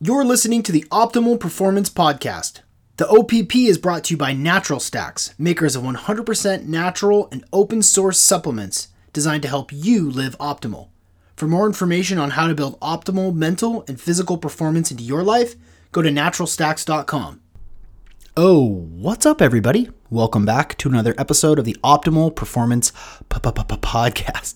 You're listening to the Optimal Performance Podcast. The OPP is brought to you by Natural Stacks, makers of 100% natural and open source supplements designed to help you live optimal. For more information on how to build optimal mental and physical performance into your life, go to naturalstacks.com. Oh, what's up, everybody? Welcome back to another episode of the Optimal Performance Podcast.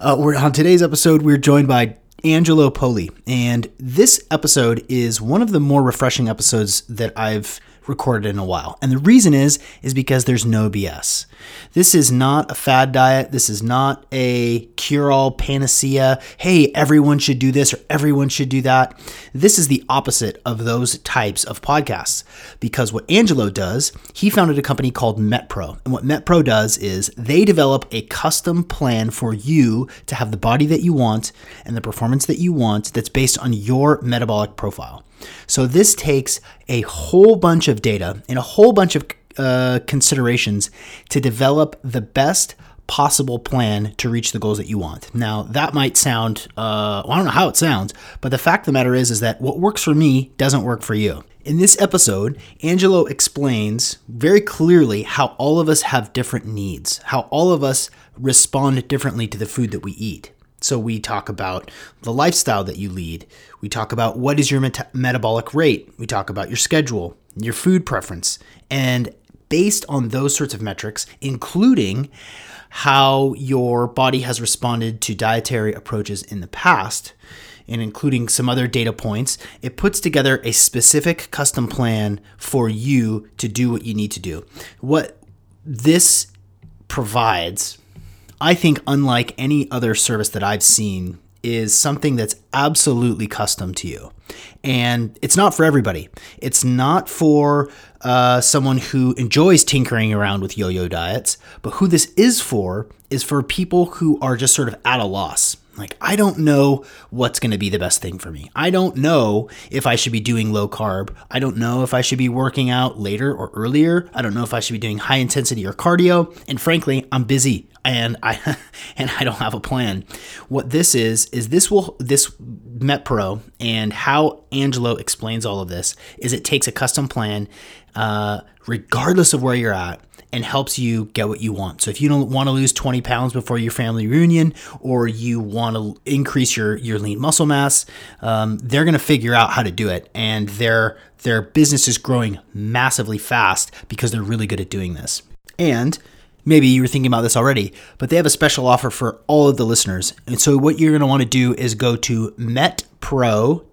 Uh, on today's episode. We're joined by Angelo Poli, and this episode is one of the more refreshing episodes that I've recorded in a while. And the reason is is because there's no BS. This is not a fad diet. This is not a cure-all panacea. Hey, everyone should do this or everyone should do that. This is the opposite of those types of podcasts. Because what Angelo does, he founded a company called MetPro. And what MetPro does is they develop a custom plan for you to have the body that you want and the performance that you want that's based on your metabolic profile. So this takes a whole bunch of data and a whole bunch of uh, considerations to develop the best possible plan to reach the goals that you want. Now that might sound, uh, well, I don't know how it sounds, but the fact of the matter is, is that what works for me doesn't work for you. In this episode, Angelo explains very clearly how all of us have different needs, how all of us respond differently to the food that we eat. So we talk about the lifestyle that you lead. We talk about what is your met- metabolic rate. We talk about your schedule, your food preference. And based on those sorts of metrics, including how your body has responded to dietary approaches in the past, and including some other data points, it puts together a specific custom plan for you to do what you need to do. What this provides I think, unlike any other service that I've seen, is something that's absolutely custom to you. And it's not for everybody. It's not for uh, someone who enjoys tinkering around with yo yo diets, but who this is for is for people who are just sort of at a loss. Like, I don't know what's going to be the best thing for me. I don't know if I should be doing low carb. I don't know if I should be working out later or earlier. I don't know if I should be doing high intensity or cardio. And frankly, I'm busy and I and I don't have a plan. What this is is this will this MetPro and how Angelo explains all of this is it takes a custom plan, uh, regardless of where you're at, and helps you get what you want. So if you don't want to lose 20 pounds before your family reunion, or you want to increase your your lean muscle mass, um, they're going to figure out how to do it, and their their business is growing massively fast because they're really good at doing this. And maybe you were thinking about this already, but they have a special offer for all of the listeners. And so what you're going to want to do is go to metpro.co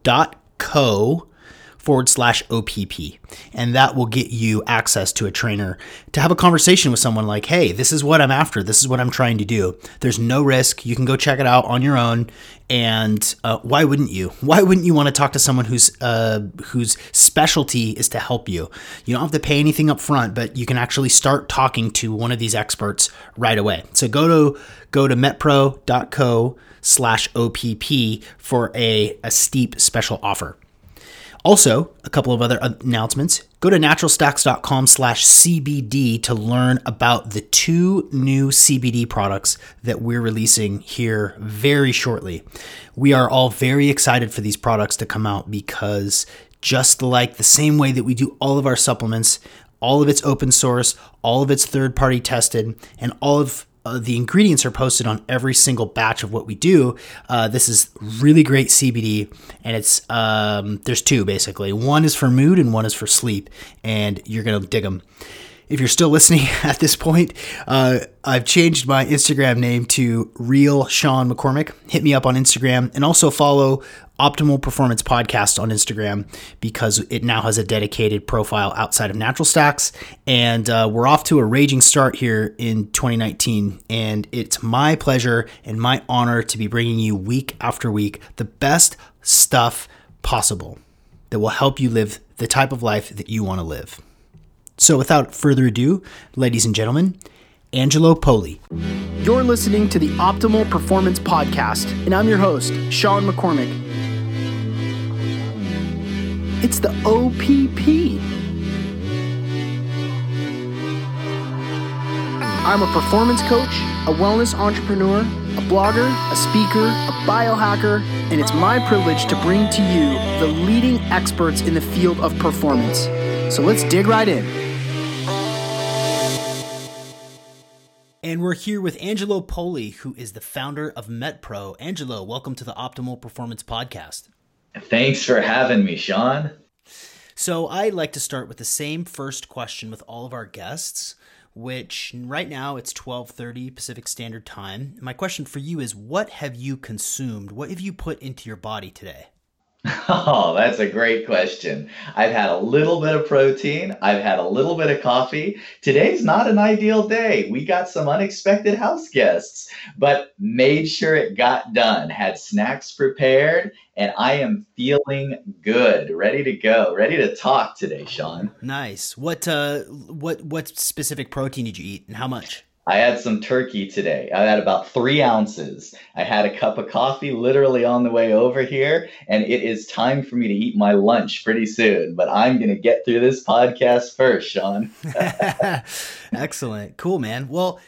forward slash OPP. And that will get you access to a trainer to have a conversation with someone like, hey, this is what I'm after. This is what I'm trying to do. There's no risk. You can go check it out on your own. And uh, why wouldn't you? Why wouldn't you want to talk to someone whose uh, whose specialty is to help you? You don't have to pay anything up front, but you can actually start talking to one of these experts right away. So go to go to metpro.co slash OPP for a, a steep special offer. Also, a couple of other announcements. Go to naturalstacks.com slash CBD to learn about the two new CBD products that we're releasing here very shortly. We are all very excited for these products to come out because just like the same way that we do all of our supplements, all of it's open source, all of it's third party tested, and all of uh, the ingredients are posted on every single batch of what we do. Uh, this is really great CBD, and it's um, there's two basically. One is for mood, and one is for sleep, and you're gonna dig them. If you're still listening at this point, uh, I've changed my Instagram name to Real Sean McCormick. Hit me up on Instagram and also follow Optimal Performance Podcast on Instagram because it now has a dedicated profile outside of Natural Stacks. And uh, we're off to a raging start here in 2019. And it's my pleasure and my honor to be bringing you week after week the best stuff possible that will help you live the type of life that you want to live. So, without further ado, ladies and gentlemen, Angelo Poli. You're listening to the Optimal Performance Podcast, and I'm your host, Sean McCormick. It's the OPP. I'm a performance coach, a wellness entrepreneur, a blogger, a speaker, a biohacker, and it's my privilege to bring to you the leading experts in the field of performance. So let's dig right in. And we're here with Angelo Poli, who is the founder of MetPro. Angelo, welcome to the Optimal Performance Podcast. Thanks for having me, Sean. So I'd like to start with the same first question with all of our guests which right now it's 12:30 Pacific Standard Time. My question for you is what have you consumed? What have you put into your body today? Oh, that's a great question. I've had a little bit of protein. I've had a little bit of coffee. Today's not an ideal day. We got some unexpected house guests, but made sure it got done. Had snacks prepared, and I am feeling good, ready to go, ready to talk today, Sean. Nice. What uh what what specific protein did you eat and how much? I had some turkey today. I had about three ounces. I had a cup of coffee literally on the way over here, and it is time for me to eat my lunch pretty soon. But I'm going to get through this podcast first, Sean. Excellent. Cool, man. Well,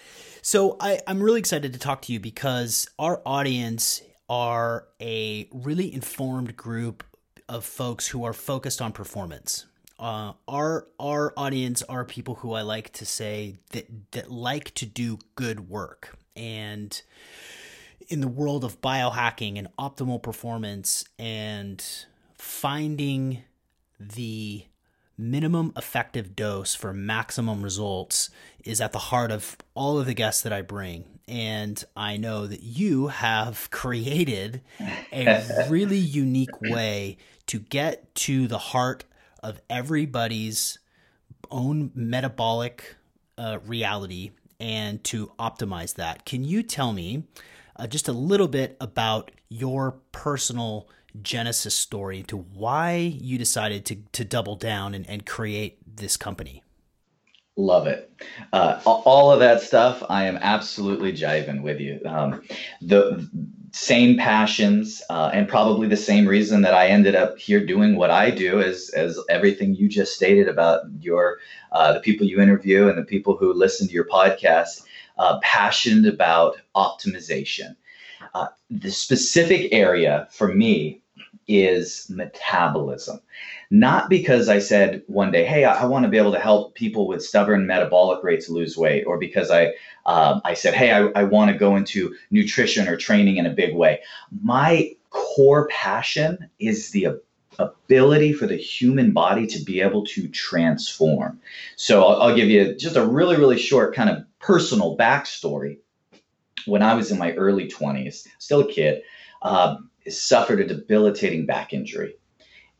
so I, I'm really excited to talk to you because our audience are a really informed group of folks who are focused on performance uh, our our audience are people who I like to say that that like to do good work and in the world of biohacking and optimal performance and finding the minimum effective dose for maximum results is at the heart of all of the guests that I bring. And I know that you have created a really unique way to get to the heart of everybody's own metabolic uh, reality and to optimize that. Can you tell me uh, just a little bit about your personal genesis story to why you decided to, to double down and, and create this company? Love it. Uh, all of that stuff, I am absolutely jiving with you. Um, the same passions uh, and probably the same reason that I ended up here doing what I do as as everything you just stated about your uh, the people you interview and the people who listen to your podcast uh, passionate about optimization. Uh, the specific area for me is metabolism. Not because I said one day, hey, I, I want to be able to help people with stubborn metabolic rates lose weight, or because I um, I said, hey, I, I want to go into nutrition or training in a big way. My core passion is the ability for the human body to be able to transform. So I'll, I'll, give you just a really, really short kind of personal backstory. When I was in my early 20s, still a kid, uh, suffered a debilitating back injury.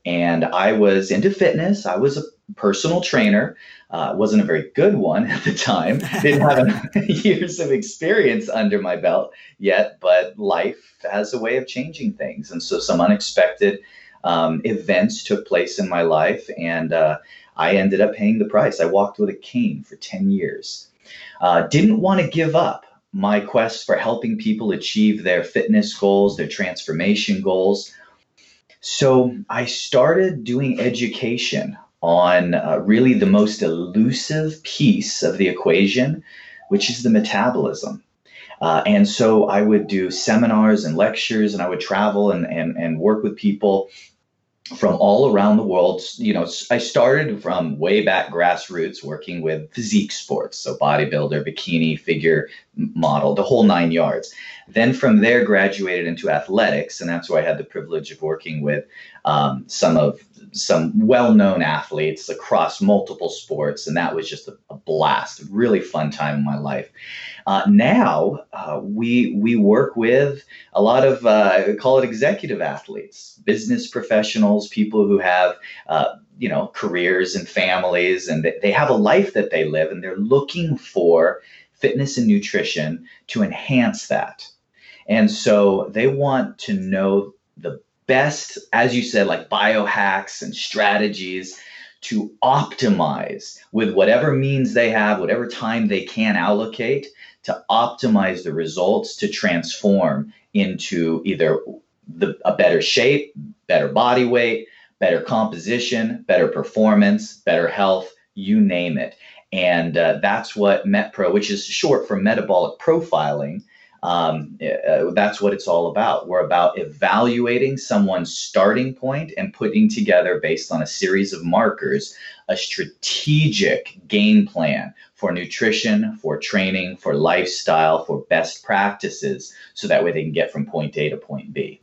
And I was into fitness. I was a personal trainer. Uh, wasn't a very good one at the time. Didn't have years of experience under my belt yet, but life has a way of changing things. And so some unexpected um, events took place in my life, and uh, I ended up paying the price. I walked with a cane for 10 years. Uh, didn't want to give up my quest for helping people achieve their fitness goals, their transformation goals. So I started doing education on uh, really the most elusive piece of the equation, which is the metabolism. Uh, and so I would do seminars and lectures, and I would travel and, and, and work with people from all around the world. You know, I started from way back grassroots working with physique sports, so bodybuilder, bikini, figure model, the whole nine yards. Then from there, graduated into athletics, and that's where I had the privilege of working with um, some of some well-known athletes across multiple sports, and that was just a, a blast, a really fun time in my life. Uh, now uh, we we work with a lot of uh, call it executive athletes, business professionals, people who have uh, you know careers and families, and they have a life that they live, and they're looking for fitness and nutrition to enhance that. And so they want to know the best, as you said, like biohacks and strategies to optimize with whatever means they have, whatever time they can allocate to optimize the results to transform into either the, a better shape, better body weight, better composition, better performance, better health, you name it. And uh, that's what MetPro, which is short for metabolic profiling, Um, uh, that's what it's all about. We're about evaluating someone's starting point and putting together, based on a series of markers, a strategic game plan for nutrition, for training, for lifestyle, for best practices, so that way they can get from point A to point B.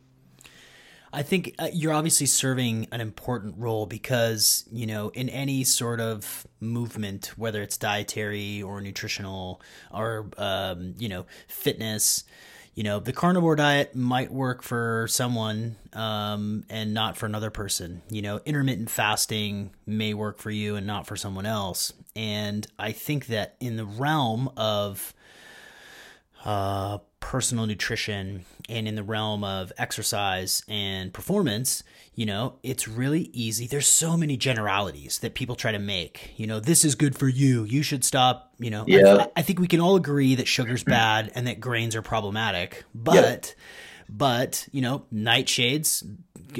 I think uh, you're obviously serving an important role because, you know, in any sort of movement, whether it's dietary or nutritional or, um, you know, fitness, you know, the carnivore diet might work for someone um, and not for another person. You know, intermittent fasting may work for you and not for someone else. And I think that in the realm of uh, personal nutrition and in the realm of exercise and performance, you know, it's really easy. There's so many generalities that people try to make. You know, this is good for you. You should stop. You know, yeah. I, I think we can all agree that sugar's hmm. bad and that grains are problematic. But, yeah. but you know, nightshades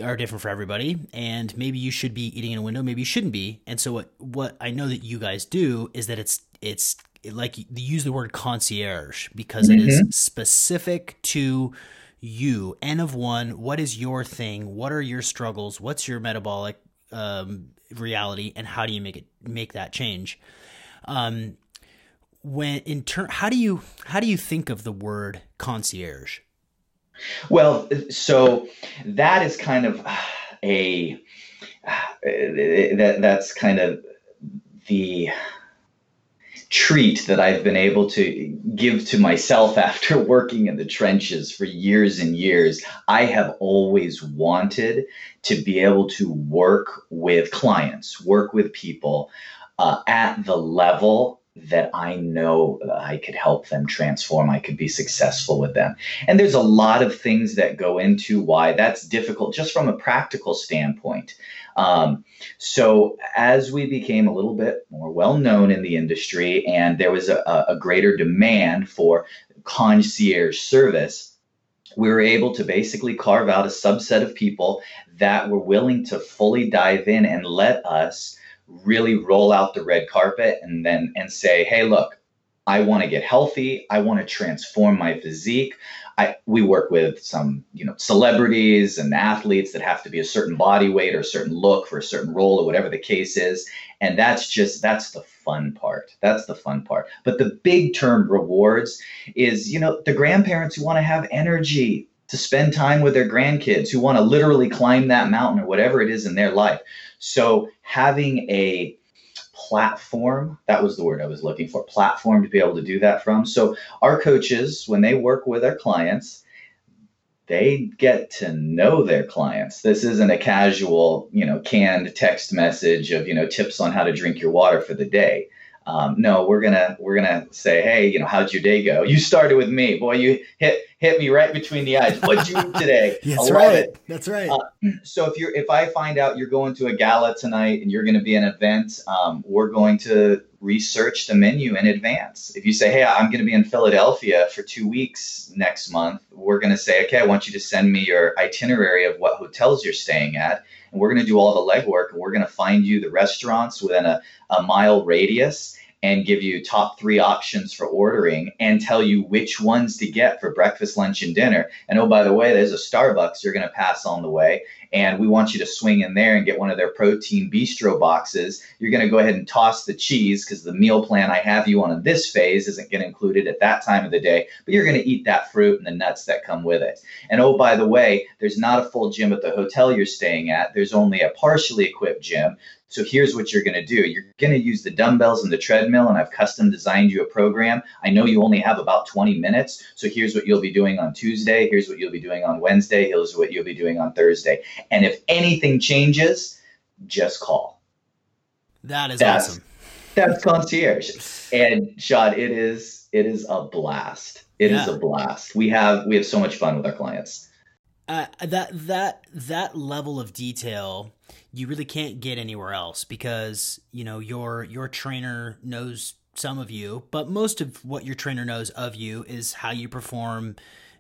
are different for everybody, and maybe you should be eating in a window. Maybe you shouldn't be. And so, what what I know that you guys do is that it's it's like use the word concierge because mm-hmm. it is mm-hmm. specific to you. N of one what is your thing? What are your struggles? What's your metabolic um, reality? And how do you make it make that change? Um, when in turn how do you how do you think of the word concierge? Well so that is kind of a that that's kind of the treat that I've been able to give to myself after working in the trenches for years and years. I have always wanted to be able to work with clients, work with people uh, at the level that I know I could help them transform, I could be successful with them. And there's a lot of things that go into why that's difficult just from a practical standpoint. Um, so as we became a little bit more well known in the industry and there was a, a greater demand for concierge service, we were able to basically carve out a subset of people that were willing to fully dive in and let us really roll out the red carpet and then and say, hey, look, I want to get healthy. I want to transform my physique. I, we work with some, you know, celebrities and athletes that have to be a certain body weight or a certain look for a certain role or whatever the case is. And that's just, that's the fun part. That's the fun part. But the big term rewards is, you know, the grandparents who want to have energy to spend time with their grandkids, who want to literally climb that mountain or whatever it is in their life. So having a platform that was the word i was looking for platform to be able to do that from so our coaches when they work with our clients they get to know their clients this isn't a casual you know canned text message of you know tips on how to drink your water for the day um, no, we're gonna we're gonna say, hey, you know, how'd your day go? You started with me, boy. You hit hit me right between the eyes. What'd you eat today? That's right. That's right. Uh, so if you're if I find out you're going to a gala tonight and you're going to be an event, um, we're going to research the menu in advance. If you say, hey, I'm going to be in Philadelphia for two weeks next month, we're going to say, okay, I want you to send me your itinerary of what hotels you're staying at and we're going to do all the legwork and we're going to find you the restaurants within a, a mile radius and give you top three options for ordering and tell you which ones to get for breakfast, lunch, and dinner. And oh, by the way, there's a Starbucks you're going to pass on the way. And we want you to swing in there and get one of their protein bistro boxes. You're going to go ahead and toss the cheese because the meal plan I have you on in this phase isn't going to include it at that time of the day, but you're going to eat that fruit and the nuts that come with it. And oh, by the way, there's not a full gym at the hotel you're staying at. There's only a partially equipped gym. So here's what you're going to do. You're going to use the dumbbells and the treadmill, and I've custom designed you a program. I know you only have about 20 minutes. So here's what you'll be doing on Tuesday. Here's what you'll be doing on Wednesday. Here's what you'll be doing on Thursday. And if anything changes, just call. That is that's, awesome. That's concierge. And Sean, it is it is a blast. It yeah. is a blast. We have we have so much fun with our clients. Uh, that that that level of detail you really can't get anywhere else because you know your your trainer knows some of you, but most of what your trainer knows of you is how you perform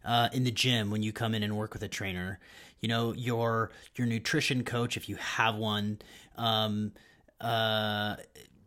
uh, in the gym when you come in and work with a trainer. You know your your nutrition coach, if you have one, um, uh,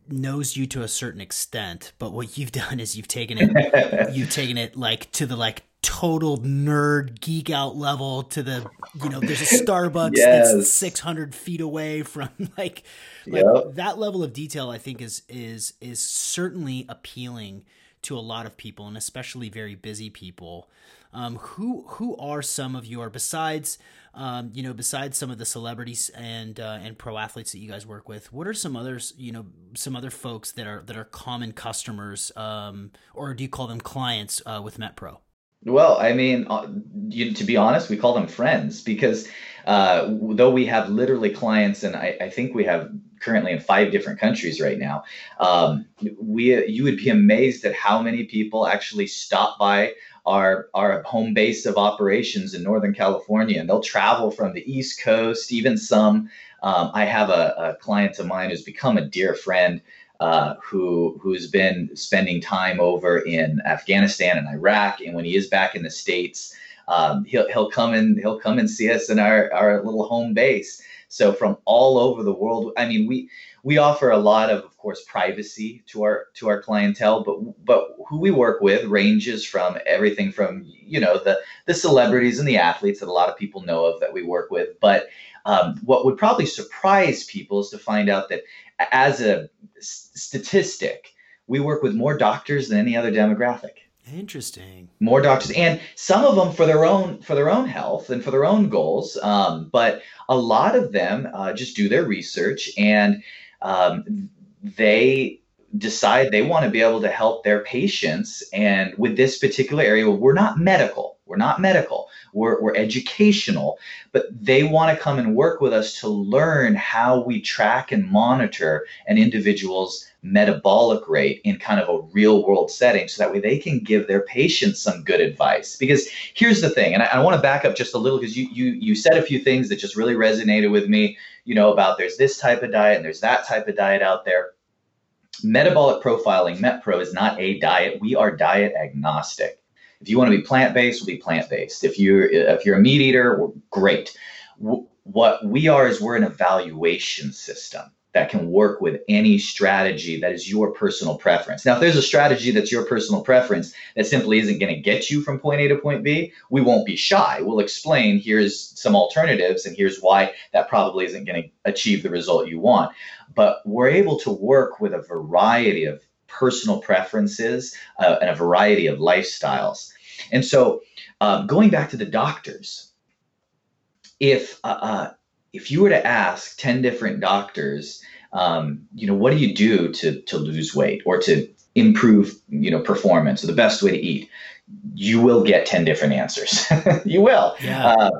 knows you to a certain extent. But what you've done is you've taken it you've taken it like to the like total nerd geek out level to the you know there's a starbucks Yes. that's 600 feet away from like like Yep. that level of detail i think is is is certainly appealing to a lot of people and especially very busy people um, who who are some of your besides um, you know besides some of the celebrities and uh, and pro athletes that you guys work with what are some others you know some other folks that are that are common customers um, or do you call them clients uh, with MetPro Well, I mean, uh, you, to be honest, we call them friends because uh, though we have literally clients, and I, I think we have currently in five different countries right now, um, we you would be amazed at how many people actually stop by our our home base of operations in Northern California, and they'll travel from the East Coast, even some. Um, I have a, a client of mine who's become a dear friend uh, who who's been spending time over in Afghanistan and Iraq, and when he is back in the states, um, he'll he'll come and he'll come and see us in our our little home base. So from all over the world, I mean, we we offer a lot of, of course, privacy to our to our clientele, but but who we work with ranges from everything from you know the the celebrities and the athletes that a lot of people know of that we work with, but um, what would probably surprise people is to find out that as a s- statistic, we work with more doctors than any other demographic. interesting More doctors, and some of them for their own for their own health and for their own goals. Um, but a lot of them uh, just do their research and um, they decide they want to be able to help their patients. And with this particular area, we're not medical. We're not medical. We're, we're educational, but they want to come and work with us to learn how we track and monitor an individual's metabolic rate in kind of a real world setting so that way they can give their patients some good advice. Because here's the thing and i, I want to back up just a little because you, you you said a few things that just really resonated with me you know about there's this type of diet and there's that type of diet out there. Metabolic profiling metpro is not a diet. We are diet agnostic if you want to be plant-based we'll be plant-based if you're if you're a meat eater we're great what we are is we're an evaluation system that can work with any strategy that is your personal preference. Now, if there's a strategy that's your personal preference that simply isn't going to get you from point A to point B, we won't be shy. We'll explain here's some alternatives and here's why that probably isn't going to achieve the result you want. But we're able to work with a variety of personal preferences uh, and a variety of lifestyles. And so, um, going back to the doctors, if uh, uh, if you were to ask 10 different doctors um, you know what do you do to to lose weight or to improve you know performance or the best way to eat you will get 10 different answers. You will. Yeah. Uh,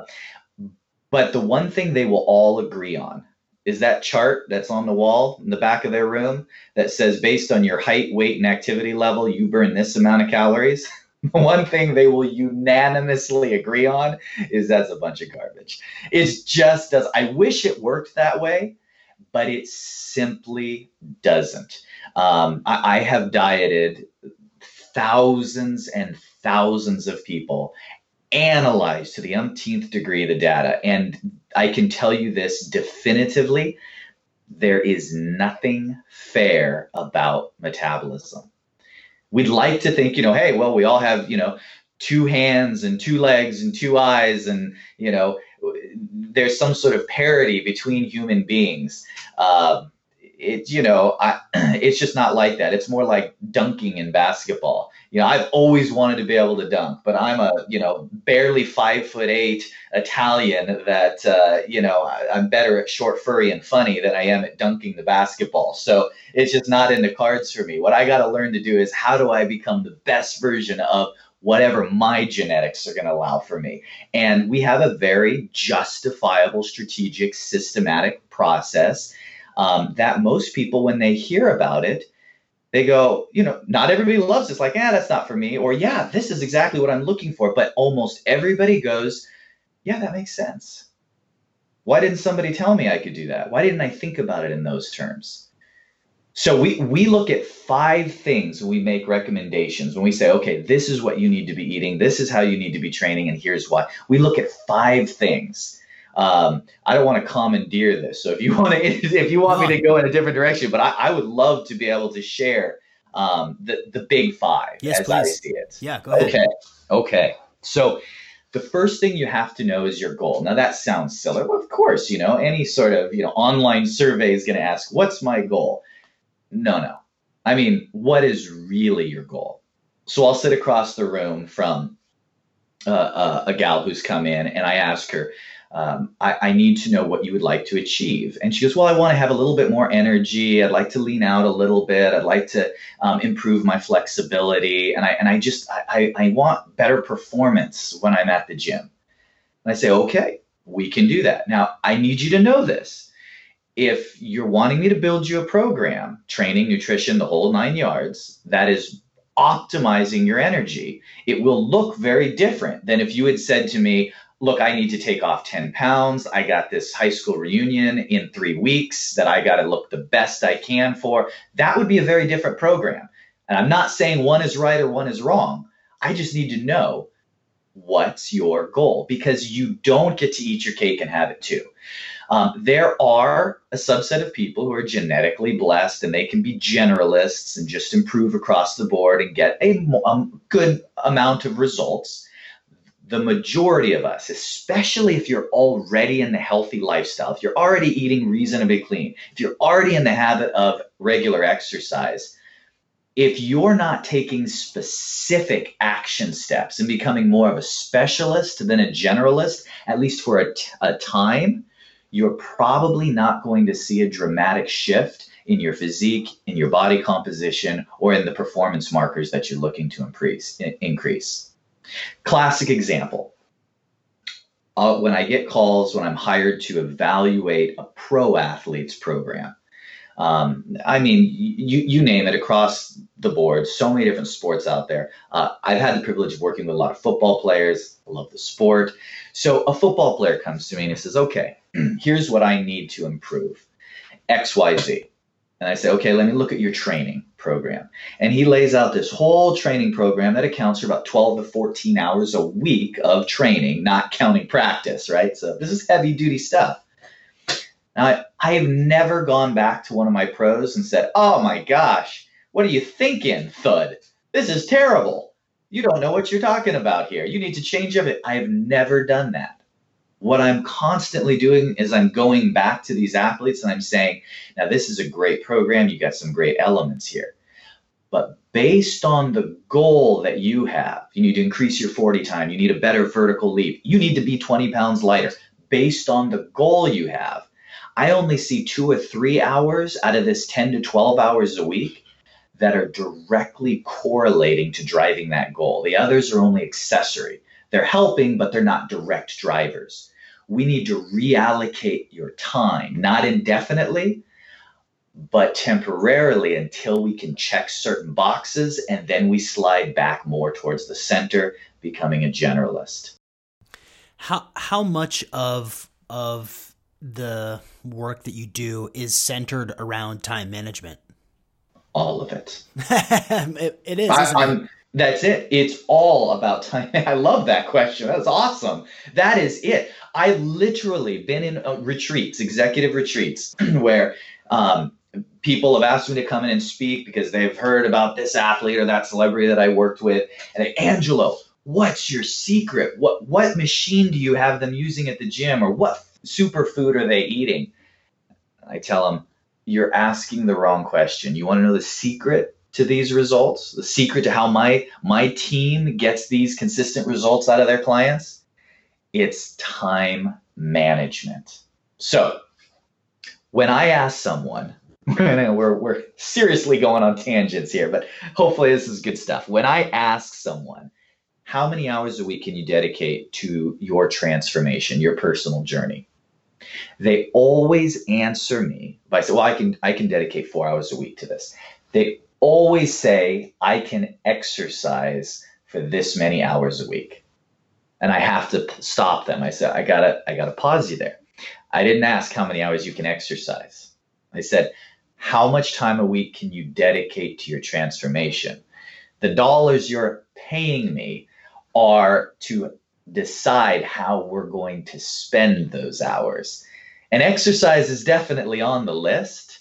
but the one thing they will all agree on is that chart that's on the wall in the back of their room that says based on your height weight and activity level you burn this amount of calories one thing they will unanimously agree on is that's a bunch of garbage. It just does. I wish it worked that way, but it simply doesn't. Um, I, I have dieted thousands and thousands of people, analyzed to the umpteenth degree the data, and I can tell you this definitively there is nothing fair about metabolism. We'd like to think, you know, hey, well, we all have, you know, two hands and two legs and two eyes, and, you know, there's some sort of parity between human beings. Uh, it, you know, I, it's just not like that. It's more like dunking in basketball. You know, I've always wanted to be able to dunk, but I'm a, you know, barely five foot eight Italian that, uh, you know, I, I'm better at short, furry, and funny than I am at dunking the basketball. So it's just not in the cards for me. What I got to learn to do is how do I become the best version of whatever my genetics are going to allow for me. And we have a very justifiable, strategic, systematic process um, that most people, when they hear about it, they go, you know, not everybody loves this. Like, yeah, that's not for me. Or, yeah, this is exactly what I'm looking for. But almost everybody goes, yeah, that makes sense. Why didn't somebody tell me I could do that? Why didn't I think about it in those terms? So we, we look at five things when we make recommendations. When we say, okay, this is what you need to be eating, this is how you need to be training, and here's why. We look at five things. Um, I don't want to commandeer this. So if you want to, if you want me to go in a different direction, but I, I would love to be able to share um, the the big five Yes, as I please. see it. Yeah, go ahead. Okay. Okay. So the first thing you have to know is your goal. Now that sounds silly. Well, of course, you know, any sort of, you know, online survey is going to ask, what's my goal? No, no. I mean, what is really your goal? So I'll sit across the room from uh, uh, a gal who's come in and I ask her, um, I, I, need to know what you would like to achieve. And she goes, Well, I want to have a little bit more energy. I'd like to lean out a little bit. I'd like to um, improve my flexibility. And I, and I just, I, I want better performance when I'm at the gym. And I say, Okay, we can do that. Now, I need you to know this. If you're wanting me to build you a program, training, nutrition, the whole nine yards, that is optimizing your energy, it will look very different than if you had said to me, look, I need to take off 10 pounds. I got this high school reunion in three weeks that I got to look the best I can for. That would be a very different program. And I'm not saying one is right or one is wrong. I just need to know what's your goal because you don't get to eat your cake and have it too. Um, there are a subset of people who are genetically blessed and they can be generalists and just improve across the board and get a, a good amount of results the majority of us, especially if you're already in the healthy lifestyle, if you're already eating reasonably clean, if you're already in the habit of regular exercise, if you're not taking specific action steps and becoming more of a specialist than a generalist, at least for a, t- a time, you're probably not going to see a dramatic shift in your physique, in your body composition, or in the performance markers that you're looking to increase. increase. Classic example. Uh, when I get calls when I'm hired to evaluate a pro athlete's program, um, I mean, you, you name it across the board, so many different sports out there. Uh, I've had the privilege of working with a lot of football players. I love the sport. So a football player comes to me and he says, okay, here's what I need to improve XYZ. And I say, okay, let me look at your training program. And he lays out this whole training program that accounts for about 12 to 14 hours a week of training, not counting practice, right? So this is heavy duty stuff. Now, I have never gone back to one of my pros and said, oh my gosh, what are you thinking, Thud? This is terrible. You don't know what you're talking about here. You need to change it. I have never done that what I'm constantly doing is I'm going back to these athletes and I'm saying, now this is a great program. You got some great elements here. But based on the goal that you have, you need to increase your 40 time, you need a better vertical leap, you need to be 20 pounds lighter. Based on the goal you have, I only see two or three hours out of this 10 to 12 hours a week that are directly correlating to driving that goal. The others are only accessory. They're helping, but they're not direct drivers. We need to reallocate your time, not indefinitely, but temporarily until we can check certain boxes and then we slide back more towards the center, becoming a generalist. How how much of of the work that you do is centered around time management? All of it. it, it is. I, that's it. It's all about time. I love that question. That's awesome. That is it. I literally been in uh, retreats, executive retreats, where um, people have asked me to come in and speak because they've heard about this athlete or that celebrity that I worked with, and they, Angelo, what's your secret? What what machine do you have them using at the gym, or what superfood are they eating? I tell them, you're asking the wrong question. You want to know the secret? To these results, the secret to how my my team gets these consistent results out of their clients, it's time management. So, when I ask someone, we're we're seriously going on tangents here, but hopefully this is good stuff. When I ask someone, how many hours a week can you dedicate to your transformation, your personal journey? They always answer me by saying, "Well, I can I can dedicate 4 hours a week to this." They always say I can exercise for this many hours a week. And I have to stop them. I said, I gotta, I gotta pause you there. I didn't ask how many hours you can exercise. I said, how much time a week can you dedicate to your transformation? The dollars you're paying me are to decide how we're going to spend those hours. And exercise is definitely on the list,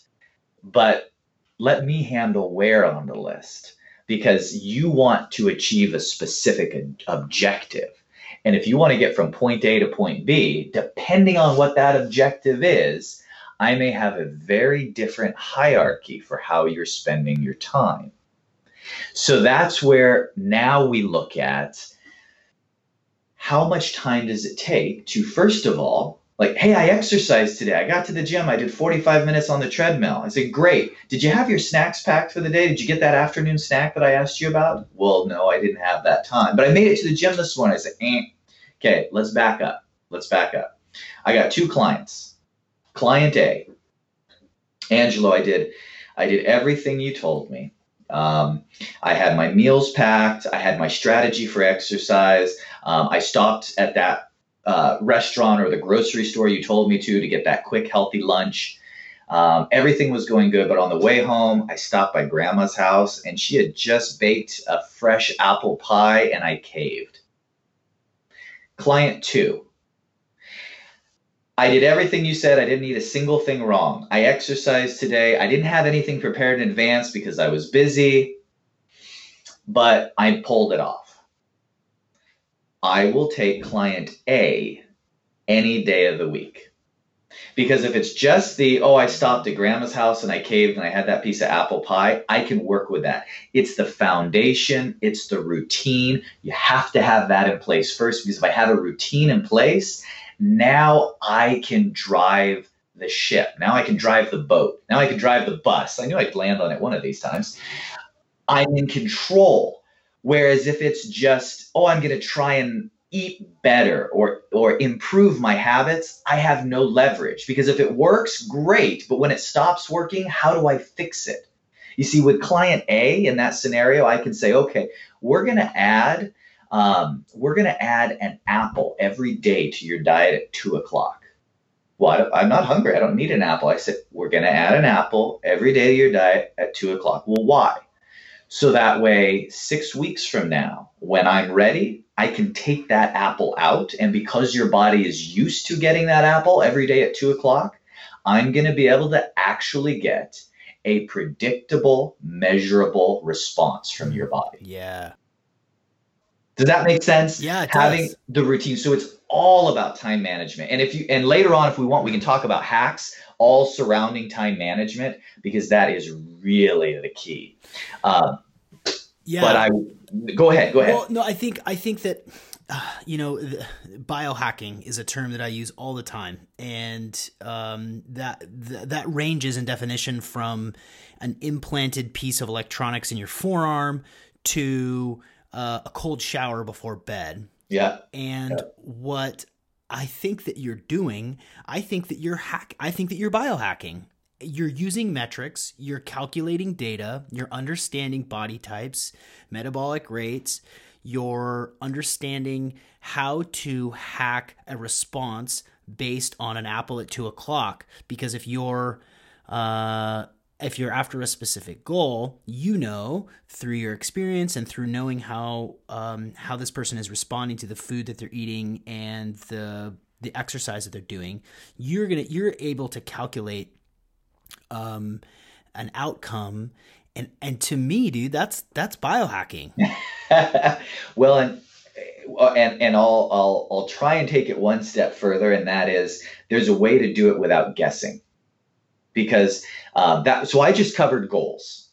but let me handle where on the list because you want to achieve a specific objective. And if you want to get from point A to point B, depending on what that objective is, I may have a very different hierarchy for how you're spending your time. So that's where now we look at how much time does it take to, first of all, like, hey, I exercised today. I got to the gym. I did 45 minutes on the treadmill. I said, great. Did you have your snacks packed for the day? Did you get that afternoon snack that I asked you about? Well, no, I didn't have that time. But I made it to the gym this morning. I said, eh. okay, let's back up. Let's back up. I got two clients. Client A, Angelo, I did, I did everything you told me. Um, I had my meals packed. I had my strategy for exercise. Um, I stopped at that uh, restaurant or the grocery store you told me to to get that quick, healthy lunch. Um, everything was going good, but on the way home, I stopped by grandma's house and she had just baked a fresh apple pie and I caved. Client two, I did everything you said. I didn't eat a single thing wrong. I exercised today. I didn't have anything prepared in advance because I was busy, but I pulled it off. I will take client A any day of the week. Because if it's just the, oh, I stopped at grandma's house and I caved and I had that piece of apple pie, I can work with that. It's the foundation, it's the routine. You have to have that in place first because if I have a routine in place, now I can drive the ship. Now I can drive the boat. Now I can drive the bus. I knew I'd land on it one of these times. I'm in control. Whereas if it's just, oh, I'm going to try and eat better or or improve my habits, I have no leverage because if it works, great, but when it stops working, how do I fix it? You see, with client A in that scenario, I can say, okay, we're going to add um, we're going to add an apple every day to your diet at two o'clock. Well, I'm not hungry. I don't need an apple. I said, we're going to add an apple every day to your diet at two o'clock. Well, why? So that way, six weeks from now, when I'm ready, I can take that apple out. And because your body is used to getting that apple every day at two o'clock, I'm going to be able to actually get a predictable, measurable response from your body. Yeah. Does that make sense? Yeah, having does. the routine. So it's all about time management. And if you and later on, if we want, we can talk about hacks all surrounding time management because that is really the key. Um, yeah. But I go ahead. Go ahead. Well, no, I think I think that uh, you know biohacking is a term that I use all the time, and um, that th- that ranges in definition from an implanted piece of electronics in your forearm to uh, a cold shower before bed. Yeah. And yeah. what I think that you're doing, I think that you're hack I think that you're biohacking. You're using metrics, you're calculating data, you're understanding body types, metabolic rates, you're understanding how to hack a response based on an apple at two o'clock. Because if you're uh, if you're after a specific goal, you know through your experience and through knowing how um, how this person is responding to the food that they're eating and the the exercise that they're doing, you're gonna you're able to calculate um, an outcome. And and to me, dude, that's that's biohacking. well, and and and I'll I'll I'll try and take it one step further, and that is there's a way to do it without guessing because uh, that. So I just covered goals.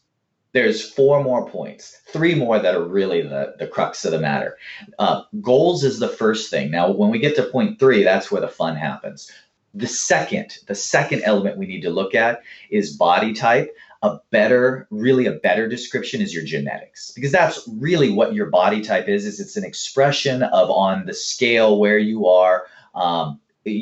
There's four more points, three more that are really the, the crux of the matter. Uh, goals is the first thing. Now, when we get to point three, that's where the fun happens. The second, the second element we need to look at is body type. A better, really a better description is your genetics, because that's really what your body type is. Is it's an expression of on the scale where you are um,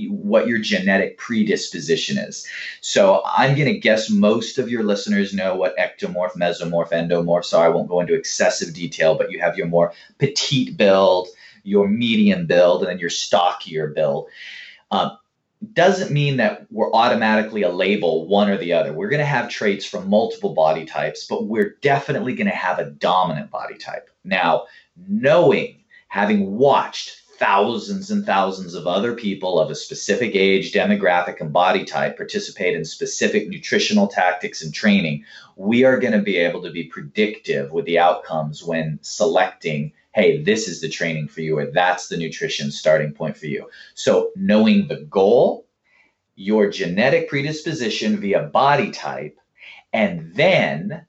what your genetic predisposition is. So I'm going to guess most of your listeners know what ectomorph, mesomorph, endomorph are. I won't go into excessive detail, but you have your more petite build, your medium build, and then your stockier build. Um, doesn't mean that we're automatically a label one or the other. We're going to have traits from multiple body types, but we're definitely going to have a dominant body type. Now, knowing, having watched thousands and thousands of other people of a specific age, demographic, and body type participate in specific nutritional tactics and training, we are going to be able to be predictive with the outcomes when selecting hey, this is the training for you, or that's the nutrition starting point for you. So, knowing the goal, your genetic predisposition via body type, and then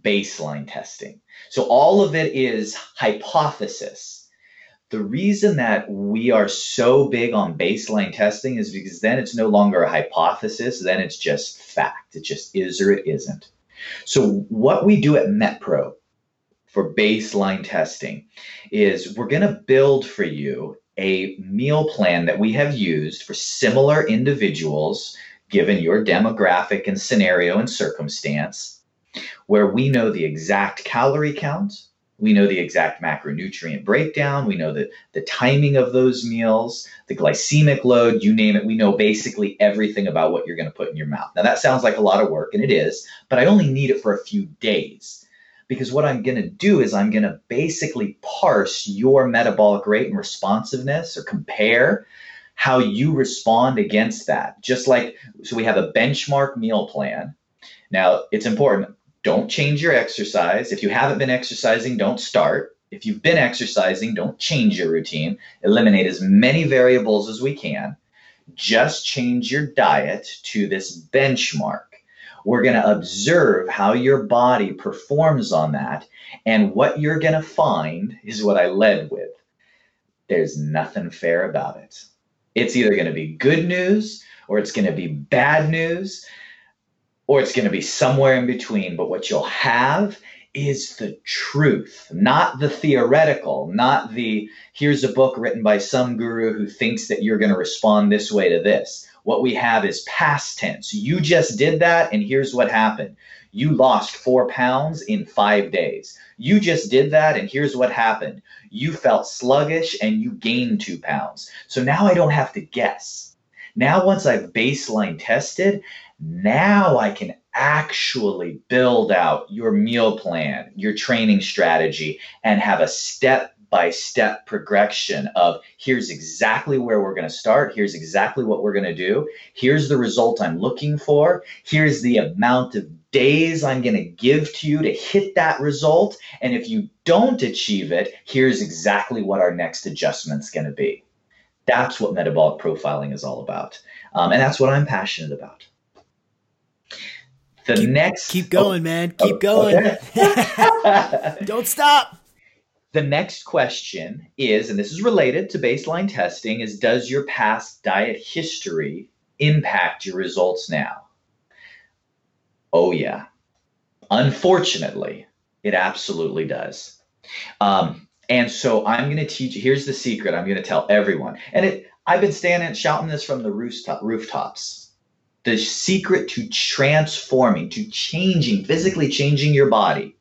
baseline testing. So, all of it is hypothesis. The reason that we are so big on baseline testing is because then it's no longer a hypothesis, then it's just fact. It just is or it isn't. So, what we do at MetPro for baseline testing is we're going to build for you a meal plan that we have used for similar individuals given your demographic and scenario and circumstance where we know the exact calorie count we know the exact macronutrient breakdown we know the, the timing of those meals the glycemic load you name it we know basically everything about what you're going to put in your mouth now that sounds like a lot of work and it is but i only need it for a few days because what I'm going to do is I'm going to basically parse your metabolic rate and responsiveness or compare how you respond against that. Just like, so we have a benchmark meal plan. Now, it's important. Don't change your exercise. If you haven't been exercising, don't start. If you've been exercising, don't change your routine. Eliminate as many variables as we can. Just change your diet to this benchmark. We're going to observe how your body performs on that. And what you're going to find is what I led with. There's nothing fair about it. It's either going to be good news or it's going to be bad news or it's going to be somewhere in between. But what you'll have is the truth, not the theoretical, not the here's a book written by some guru who thinks that you're going to respond this way to this. What we have is past tense. You just did that, and here's what happened. You lost four pounds in five days. You just did that, and here's what happened. You felt sluggish and you gained two pounds. So now I don't have to guess. Now, once I've baseline tested, now I can actually build out your meal plan, your training strategy, and have a step by step progression of here's exactly where we're going to start. Here's exactly what we're going to do. Here's the result I'm looking for. Here's the amount of days I'm going to give to you to hit that result. And if you don't achieve it, here's exactly what our next adjustment's going to be. That's what metabolic profiling is all about. Um, and that's what I'm passionate about. The keep, next. Keep going, oh, man. Keep oh, going. Okay. don't stop. The next question is, and this is related to baseline testing, is does your past diet history impact your results now? Oh, yeah. Unfortunately, it absolutely does. Um, and so I'm going to teach you. Here's the secret I'm going to tell everyone. And it, I've been standing shouting this from the rooftop, rooftops. The secret to transforming, to changing, physically changing your body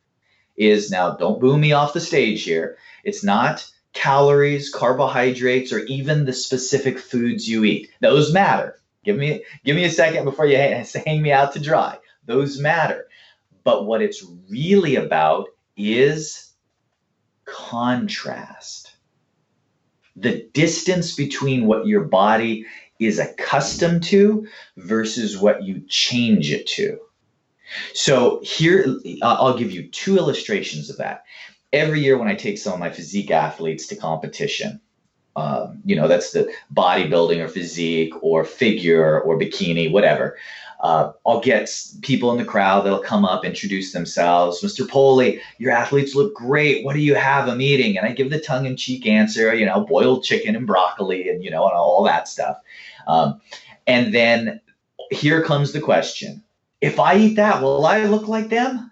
is now don't boo me off the stage here. It's not calories, carbohydrates, or even the specific foods you eat. Those matter. Give me give me a second before you hang, hang me out to dry. Those matter. But what it's really about is contrast. The distance between what your body is accustomed to versus what you change it to. So here, I'll give you two illustrations of that. Every year when I take some of my physique athletes to competition, um, you know, that's the bodybuilding or physique or figure or bikini, whatever. Uh, I'll get people in the crowd that'll come up, introduce themselves. Mr. Poli, your athletes look great. What do you have them eating? And I give the tongue in cheek answer, you know, boiled chicken and broccoli and, you know, and all that stuff. Um, and then here comes the question if I eat that, will I look like them?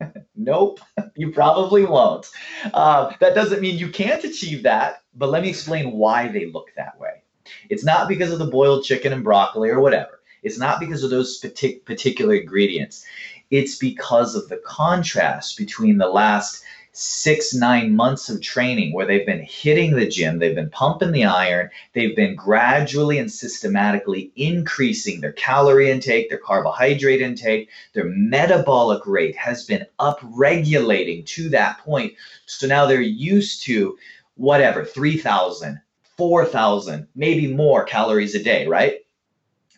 nope, you probably won't. Uh, that doesn't mean you can't achieve that, but let me explain why they look that way. It's not because of the boiled chicken and broccoli or whatever. It's not because of those particular ingredients. It's because of the contrast between the last six, nine months of training where they've been hitting the gym, they've been pumping the iron, they've been gradually and systematically increasing their calorie intake, their carbohydrate intake, their metabolic rate has been up regulating to that point. So now they're used to whatever, 3,000, 4,000, maybe more calories a day, right?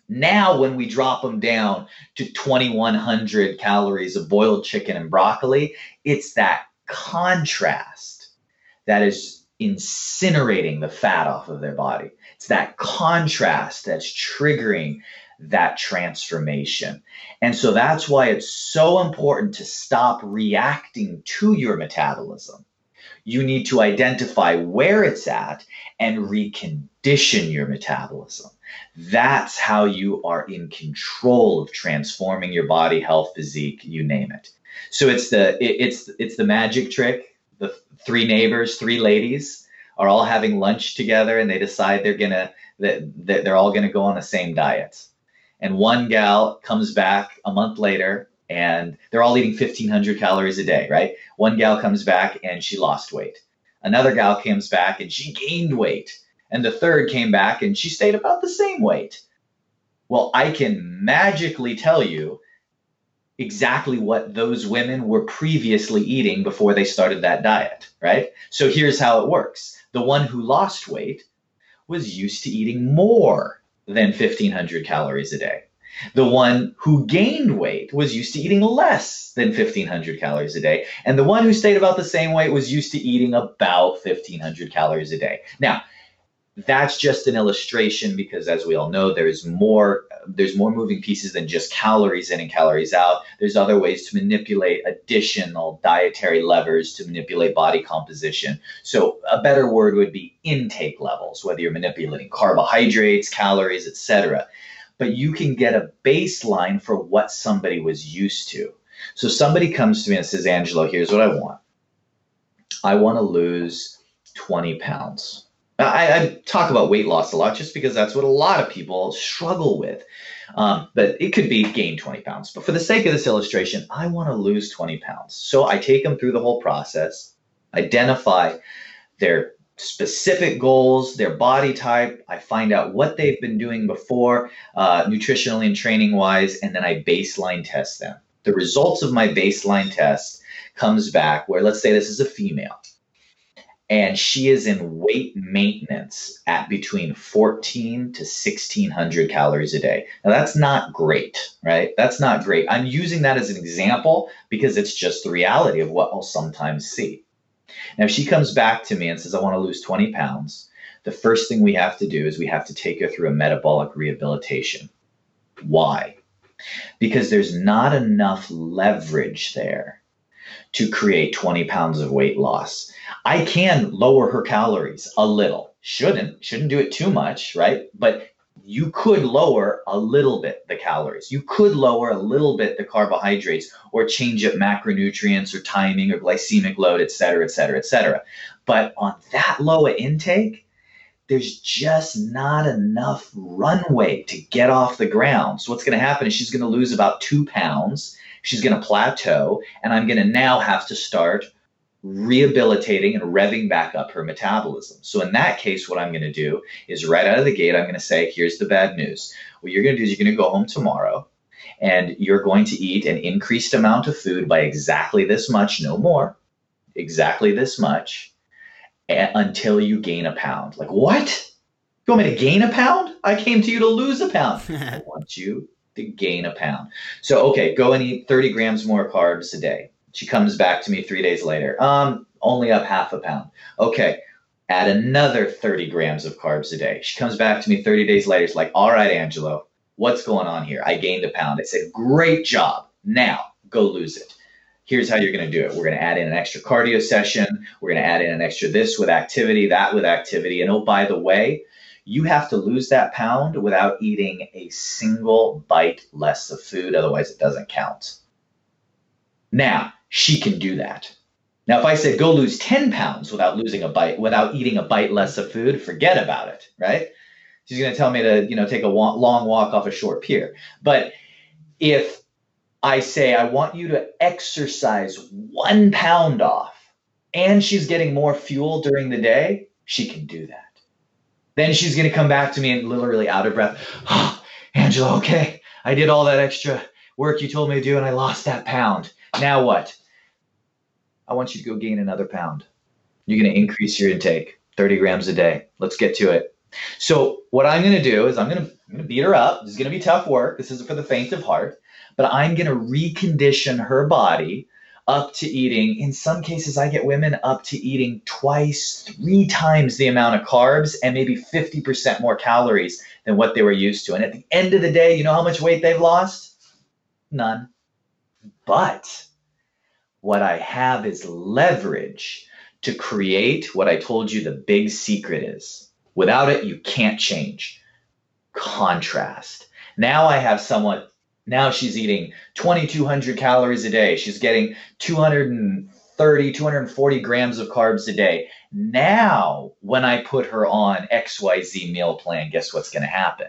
Now, when we drop them down to 2,100 calories of boiled chicken and broccoli, it's that contrast that is incinerating the fat off of their body. It's that contrast that's triggering that transformation. And so that's why it's so important to stop reacting to your metabolism. You need to identify where it's at and recondition your metabolism. That's how you are in control of transforming your body, health, physique, you name it. So it's the it, it's it's the magic trick. The three neighbors, three ladies are all having lunch together and they decide they're gonna that they're all gonna go on the same diet and one gal comes back a month later and they're all eating 1500 calories a day, right? One gal comes back and she lost weight. Another gal comes back and she gained weight. And the third came back and she stayed about the same weight. Well, I can magically tell you exactly what those women were previously eating before they started that diet, right? So here's how it works the one who lost weight was used to eating more than 1500 calories a day. The one who gained weight was used to eating less than 1500 calories a day. And the one who stayed about the same weight was used to eating about 1500 calories a day. Now, that's just an illustration because as we all know there's more there's more moving pieces than just calories in and calories out. There's other ways to manipulate additional dietary levers to manipulate body composition. So a better word would be intake levels whether you're manipulating carbohydrates calories etc but you can get a baseline for what somebody was used to. So somebody comes to me and says angelo here's what i want. I want to lose 20 pounds I, I, talk about weight loss a lot just because that's what a lot of people struggle with. Um, but it could be gain 20 pounds. But for the sake of this illustration, I want to lose 20 pounds. So I take them through the whole process, identify their specific goals, their body type. I find out what they've been doing before, uh, nutritionally and training wise, and then I baseline test them. The results of my baseline test comes back where let's say this is a female and she is in weight maintenance at between 14 to 1600 calories a day. Now that's not great, right? That's not great. I'm using that as an example because it's just the reality of what I'll sometimes see. Now, if she comes back to me and says, I want to lose 20 pounds, the first thing we have to do is we have to take her through a metabolic rehabilitation. Why? Because there's not enough leverage there to create 20 pounds of weight loss. I can lower her calories a little. Shouldn't, shouldn't do it too much, right? But you could lower a little bit the calories. You could lower a little bit the carbohydrates or change up macronutrients or timing or glycemic load, et cetera, et cetera, et cetera. But on that low intake, there's just not enough runway to get off the ground. So what's going to happen is she's going to lose about two pounds. She's going to plateau, and I'm going to now have to start rehabilitating and revving back up her metabolism. So in that case, what I'm going to do is right out of the gate, I'm going to say, here's the bad news. What you're going to do is you're going to go home tomorrow and you're going to eat an increased amount of food by exactly this much, no more, exactly this much until you gain a pound. Like, what? You want me to gain a pound? I came to you to lose a pound. I want you to gain a pound. So, okay, go and eat 30 grams more carbs a day. She comes back to me three days later. Um, only up half a pound. Okay, add another 30 grams of carbs a day. She comes back to me 30 days later. She's like, all right, Angelo, what's going on here? I gained a pound. I said, great job. Now go lose it here's how you're going to do it. We're going to add in an extra cardio session. We're going to add in an extra this with activity, that with activity. And oh, by the way, you have to lose that pound without eating a single bite less of food. Otherwise, it doesn't count. Now, she can do that. Now, if I said go lose 10 pounds without losing a bite, without eating a bite less of food, forget about it, right? She's going to tell me to, you know, take a long walk off a short pier. But if I say, I want you to exercise one pound off, and she's getting more fuel during the day, she can do that. Then she's going to come back to me and literally out of breath. Oh, Angelo, okay, I did all that extra work you told me to do, and I lost that pound. Now what? I want you to go gain another pound. You're going to increase your intake 30 grams a day. Let's get to it. So, what I'm going to do is I'm going to, I'm going to beat her up. This is going to be tough work. This isn't for the faint of heart, but I'm going to recondition her body up to eating. In some cases, I get women up to eating twice, three times the amount of carbs and maybe 50% more calories than what they were used to. And at the end of the day, you know how much weight they've lost? None. But what I have is leverage to create what I told you the big secret is. Without it, you can't change. Contrast. Now I have someone, now she's eating 2,200 calories a day. She's getting 230, 240 grams of carbs a day. Now, when I put her on XYZ meal plan, guess what's going to happen?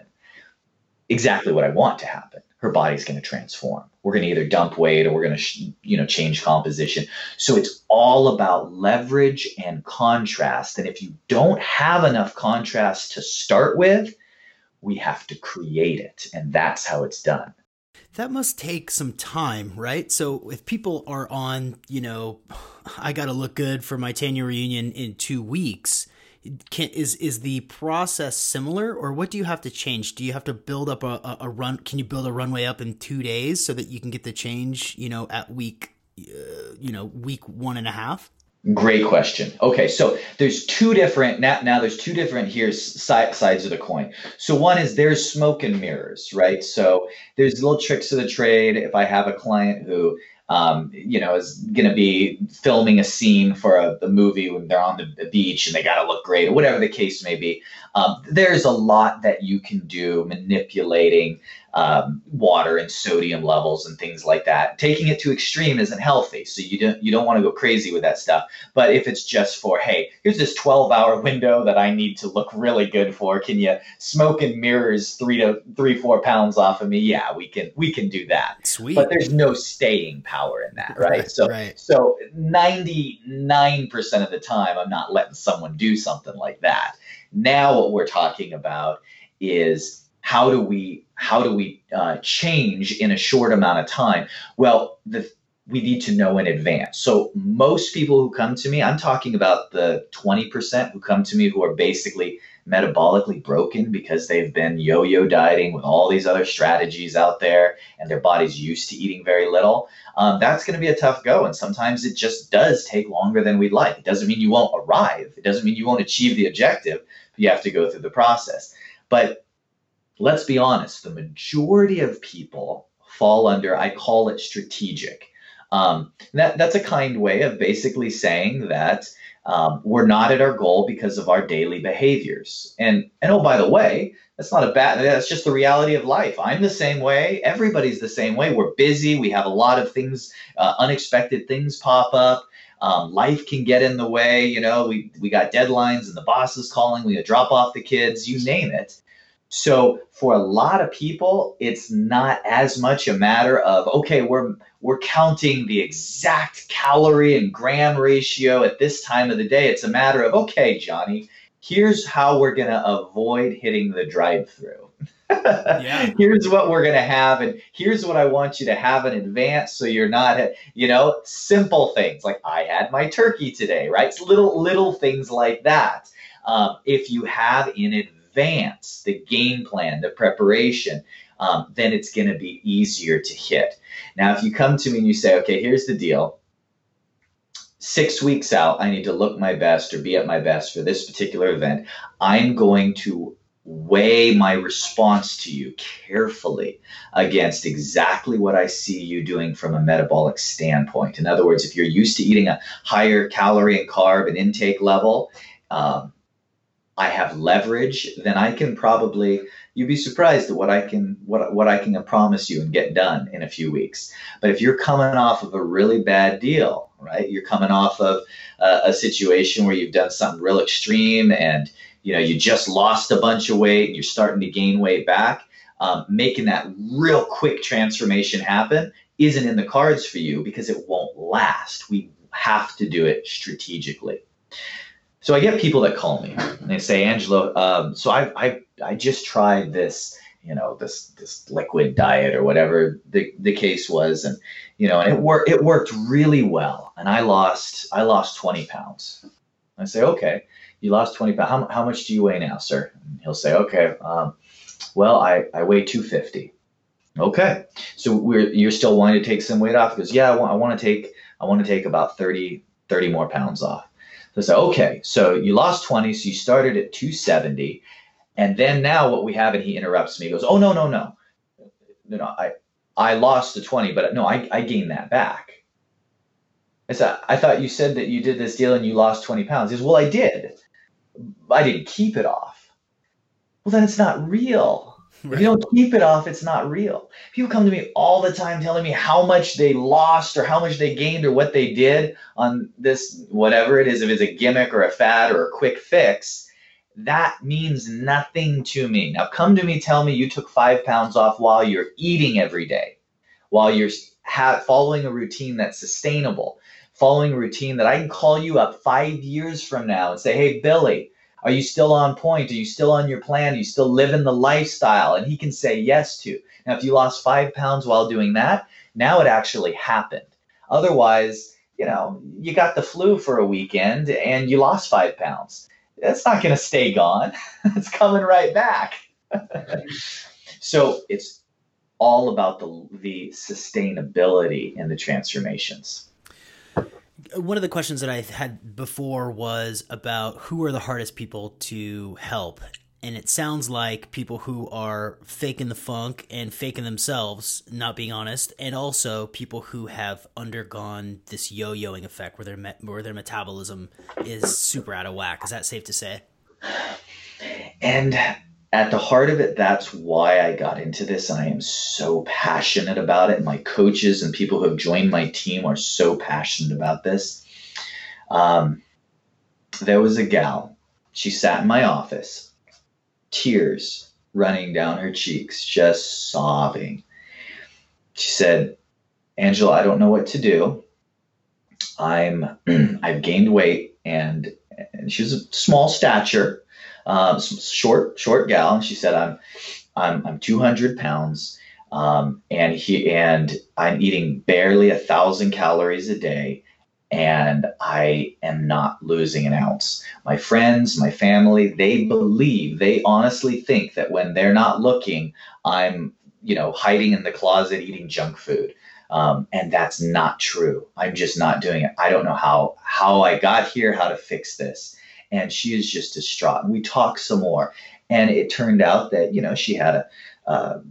Exactly what I want to happen her body's going to transform. We're going to either dump weight or we're going to, you know, change composition. So it's all about leverage and contrast. And if you don't have enough contrast to start with, we have to create it. And that's how it's done. That must take some time, right? So if people are on, you know, I got to look good for my 10 year reunion in two weeks, can is is the process similar or what do you have to change do you have to build up a, a, a, run can you build a runway up in two days so that you can get the change you know at week uh, you know week one and a half great question. Okay so there's two different now, now there's two different here's sides of the coin. So one is there's smoke and mirrors right? So there's little tricks of the trade. If i have a client who um, you know, is going to be filming a scene for a, a, movie when they're on the beach and they got to look great or whatever the case may be. Um, there's a lot that you can do manipulating um, water and sodium levels and things like that. Taking it to extreme isn't healthy, so you don't you don't want to go crazy with that stuff. But if it's just for hey, here's this 12 hour window that I need to look really good for. Can you smoke and mirrors three to three four pounds off of me? Yeah, we can we can do that. Sweet. But there's no staying power in that, right? right so right. so 99% of the time, I'm not letting someone do something like that. Now what we're talking about is how do we how do we uh, change in a short amount of time? Well, the, we need to know in advance. So most people who come to me, I'm talking about the 20% who come to me who are basically metabolically broken because they've been yo-yo dieting with all these other strategies out there and their body's used to eating very little um, that's going to be a tough go and sometimes it just does take longer than we'd like it doesn't mean you won't arrive it doesn't mean you won't achieve the objective but you have to go through the process but let's be honest, the majority of people fall under, I call it strategic. Um, that, that's a kind way of basically saying that um, we're not at our goal because of our daily behaviors. And, and oh, by the way, that's not a bad, that's just the reality of life. I'm the same way. Everybody's the same way. We're busy. We have a lot of things, uh, unexpected things pop up. Um, life can get in the way. You know, we, we got deadlines and the boss is calling. We drop off the kids, you name it. So for a lot of people, it's not as much a matter of okay, we're we're counting the exact calorie and gram ratio at this time of the day. It's a matter of okay, Johnny, here's how we're going to avoid hitting the drive-through. yeah. Here's what we're going to have and here's what I want you to have in advance so you're not you know, simple things like I had my turkey today, right? It's little little things like that. Um, if you have in advance advance the game plan, the preparation, um, then it's going to be easier to hit. Now, if you come to me and you say, okay, here's the deal. Six weeks out, I need to look my best or be at my best for this particular event. I'm going to weigh my response to you carefully against exactly what I see you doing from a metabolic standpoint. In other words, if you're used to eating a higher calorie and carb and intake level, um, I have leverage, then I can probably you'd be surprised at what I can what what I can promise you and get done in a few weeks. But if you're coming off of a really bad deal, right? You're coming off of a, a situation where you've done something real extreme and you know you just lost a bunch of weight and you're starting to gain weight back. Um, making that real quick transformation happen isn't in the cards for you because it won't last. We have to do it strategically. So I get people that call me and they say, Angelo, um, so I, I, I just tried this, you know, this, this liquid diet or whatever the, the case was. And, you know, and it worked, it worked really well. And I lost, I lost 20 pounds. I say, okay, you lost 20 pounds. How, how much do you weigh now, sir? And he'll say, okay, um, well, I, I weigh 250. Okay, so we're you're still wanting to take some weight off? Because yeah, I want, I want to take I want to take about 30 30 more pounds off. I say, okay, so you lost 20, so you started at 270, and then now what we have, and he interrupts me, he goes, oh no no no, no no I I lost the 20, but no I I gained that back. I said, I thought you said that you did this deal and you lost 20 pounds. He goes, well I did. I didn't keep it off. Well then it's not real Right. If you don't keep it off, it's not real. People come to me all the time telling me how much they lost or how much they gained or what they did on this, whatever it is, if it's a gimmick or a fad or a quick fix. That means nothing to me. Now, come to me, tell me you took five pounds off while you're eating every day, while you're ha- following a routine that's sustainable, following a routine that I can call you up five years from now and say, hey, Billy, are you still on point? Are you still on your plan? Are you still living the lifestyle? And he can say yes to. Now, if you lost five pounds while doing that, now it actually happened. Otherwise, you know, you got the flu for a weekend and you lost five pounds. That's not going to stay gone. it's coming right back. so it's all about the, the sustainability and the transformations one of the questions that I had before was about who are the hardest people to help. And it sounds like people who are faking the funk and faking themselves, not being honest, and also people who have undergone this yo-yoing effect where their where their metabolism is super out of whack. Is that safe to say? And at the heart of it, that's why I got into this. And I am so passionate about it. My coaches and people who have joined my team are so passionate about this. Um, there was a gal, she sat in my office, tears running down her cheeks, just sobbing. She said, Angelo, I don't know what to do. I'm I've gained weight and and she was a small stature um, short short gal, and she said, "I'm I'm I'm 200 pounds, um, and he and I'm eating barely a thousand calories a day." And I am not losing an ounce. My friends, my family, they believe, they honestly think that when they're not looking, I'm, you know, hiding in the closet eating junk food. Um, and that's not true. I'm just not doing it. I don't know how how I got here, how to fix this and she is just distraught. And we talked some more, and it turned out that you know she had a,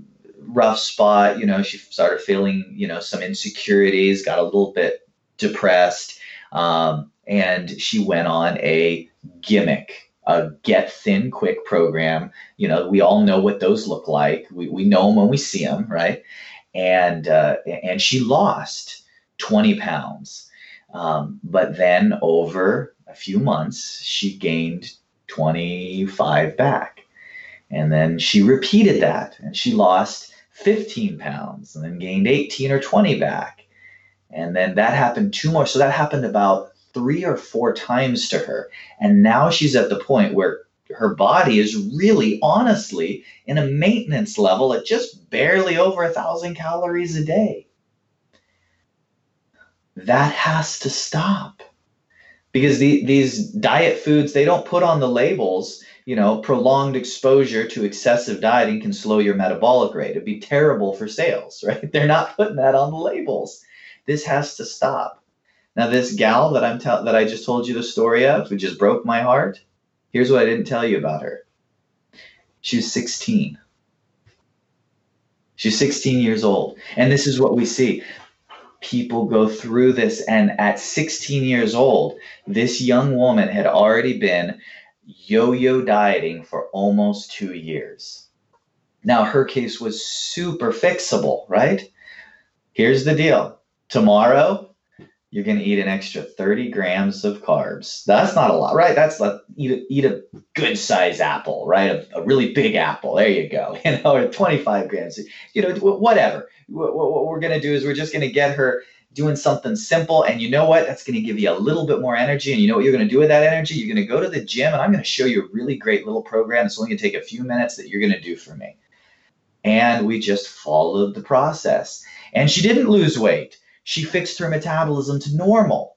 rough spot. You know, she started feeling you know some insecurities, got a little bit depressed, um, and she went on a gimmick a get thin quick program. You know, we all know what those look like. We, we know them when we see them, right? And uh, and she lost 20 pounds. Um, but then over a few months, she gained 25 back. And then she repeated that and she lost 15 pounds and then gained 18 or 20 back. And then that happened two more. So that happened about three or four times to her. And now she's at the point where her body is really honestly in a maintenance level at just barely over a thousand calories a day. That has to stop because the, these diet foods they don't put on the labels you know prolonged exposure to excessive dieting can slow your metabolic rate. It'd be terrible for sales right? They're not putting that on the labels. This has to stop. Now this gal that i'm tell that i just told you the story of who just broke my heart here's what i didn't tell you about her. She was 16 she's 16 years old. And this is what we see people go through this. And at 16 years old, this young woman had already been yo yo dieting for almost two years. Now, her case was super fixable, right? Here's the deal tomorrow, you're going to eat an extra 30 grams of carbs. That's not a lot, right? That's like eat a, eat a good size apple, right? A, a, really big apple. There you go. You know, or 25 grams. You know, whatever. What, what we're going to do is we're just going to get her doing something simple. And you know what? That's going to give you a little bit more energy. And you know what you're going to do with that energy? You're going to go to the gym, and I'm going to show you a really great little program. It's only going to take a few minutes that you're going to do for me. And we just followed the process. And she didn't lose weight she fixed her metabolism to normal.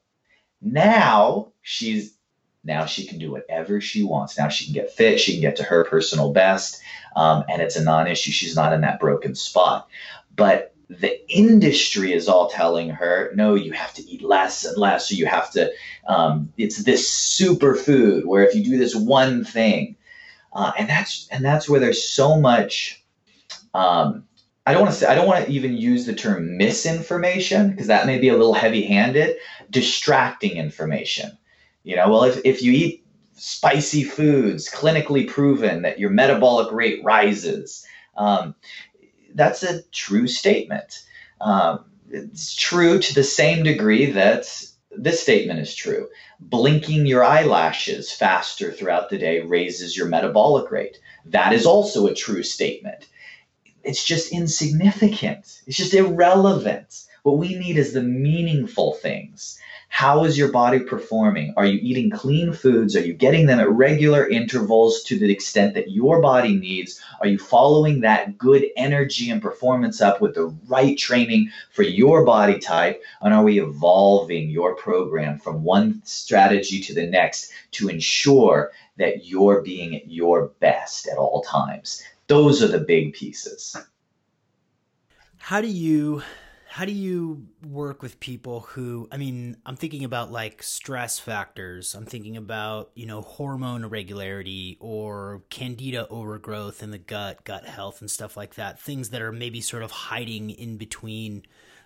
Now she's Now she can do whatever she wants. Now she can get fit. She can get to her personal best. Um, and it's a non issue. She's not in that broken spot. But the industry is all telling her, no, you have to eat less and less. So you have to, um, it's this superfood where if you do this one thing, uh, and that's and that's where there's so much. Um, I don't want to say I don't want to even use the term misinformation because that may be a little heavy-handed. Distracting information. You know, well, if if you eat spicy foods, clinically proven that your metabolic rate rises. Um, that's a true statement. Um, it's true to the same degree that this statement is true. Blinking your eyelashes faster throughout the day raises your metabolic rate. That is also a true statement. It's just insignificant, it's just irrelevant. What we need is the meaningful things. How is your body performing? Are you eating clean foods? Are you getting them at regular intervals to the extent that your body needs? Are you following that good energy and performance up with the right training for your body type? And are we evolving your program from one strategy to the next to ensure that you're being at your best at all times? Those are the big pieces. How do you how do you work with people who i mean i'm thinking about like stress factors. I'm thinking about you know hormone irregularity or candida overgrowth in the gut gut health and stuff like that. Things that are maybe sort of hiding in between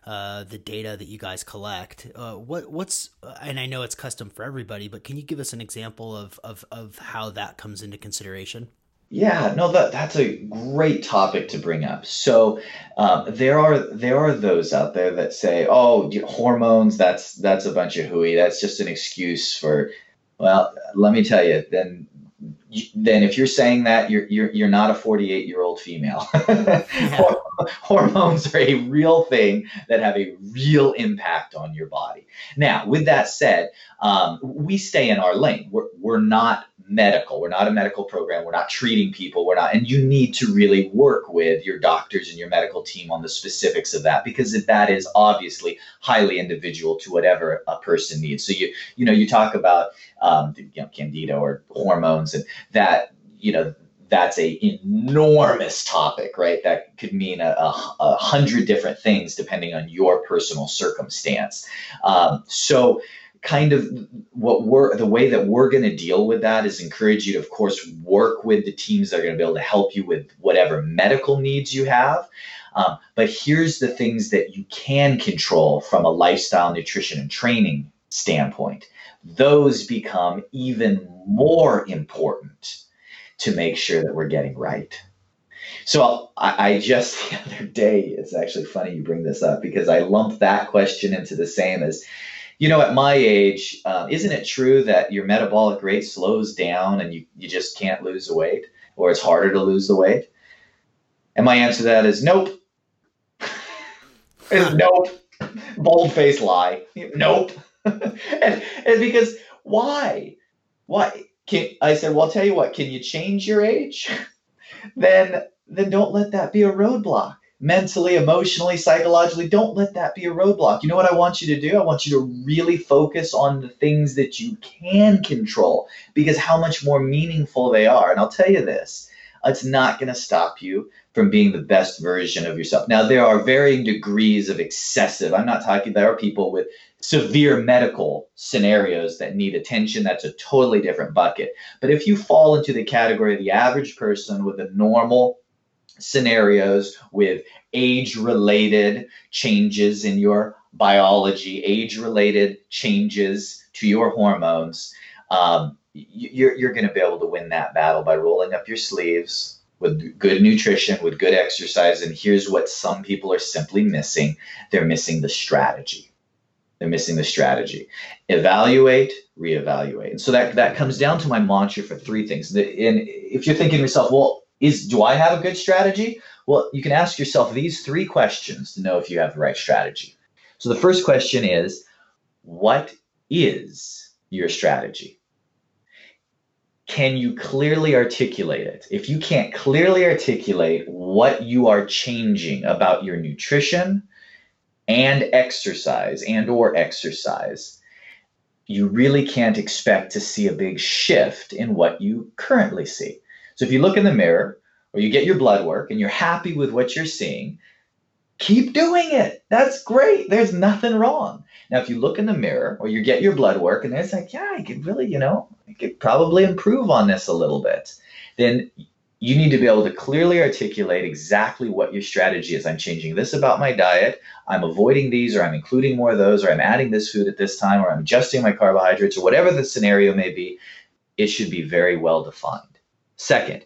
uh, the data that you guys collect. Uh, what what's and i know it's custom for everybody but can you give us an example of of, of how that comes into consideration yeah, no, that that's a great topic to bring up. So um, there are there are those out there that say, "Oh, hormones. That's that's a bunch of hooey. That's just an excuse for." Well, let me tell you. Then, then if you're saying that, you're you're you're not a 48 year old female. Hormones are a real thing that have a real impact on your body. Now, with that said, um, we stay in our lane. We're we're not medical. We're not a medical program. We're not treating people. We're not, and you need to really work with your doctors and your medical team on the specifics of that because that is obviously highly individual to whatever a person needs. So you, you know, you talk about, um, you know, candida or hormones and that, you know, that's a enormous topic, right? That could mean a, a, a hundred different things depending on your personal circumstance. Um, so kind of what we're the way that we're going to deal with that is encourage you to of course work with the teams that are going to be able to help you with whatever medical needs you have. Um, but here's the things that you can control from a lifestyle nutrition and training standpoint. Those become even more important to make sure that we're getting right. So I, I, just the other day, it's actually funny you bring this up because I lumped that question into the same as you know, at my age, uh, isn't it true that your metabolic rate slows down and you, you just can't lose the weight or it's harder to lose the weight? And my answer to that is nope. is nope. Bold face lie. Nope. and, and because why? Why? Can, I said, well, I'll tell you what, can you change your age? then then don't let that be a roadblock mentally, emotionally, psychologically. Don't let that be a roadblock. You know what I want you to do? I want you to really focus on the things that you can control because how much more meaningful they are. And I'll tell you this it's not going to stop you from being the best version of yourself. Now, there are varying degrees of excessive. I'm not talking, there are people with severe medical scenarios that need attention. That's a totally different bucket. But if you fall into the category of the average person with a normal scenarios with age related changes in your biology, age related changes to your hormones, um, you're, you're going to be able to win that battle by rolling up your sleeves with good nutrition, with good exercise. And here's what some people are simply missing they're missing the strategy. They're missing the strategy. Evaluate, reevaluate. And so that, that comes down to my mantra for three things. And if you're thinking to yourself, well, is do I have a good strategy? Well, you can ask yourself these three questions to know if you have the right strategy. So the first question is what is your strategy? Can you clearly articulate it? If you can't clearly articulate what you are changing about your nutrition and exercise and or exercise, you really can't expect to see a big shift in what you currently see. So if you look in the mirror or you get your blood work and you're happy with what you're seeing, keep doing it. That's great. There's nothing wrong. Now, if you look in the mirror or you get your blood work and it's like, yeah, I could really, you know, I could probably improve on this a little bit, then you need to be able to clearly articulate exactly what your strategy is. I'm changing this about my diet. I'm avoiding these, or I'm including more of those, or I'm adding this food at this time, or I'm adjusting my carbohydrates, or whatever the scenario may be. It should be very well defined. Second,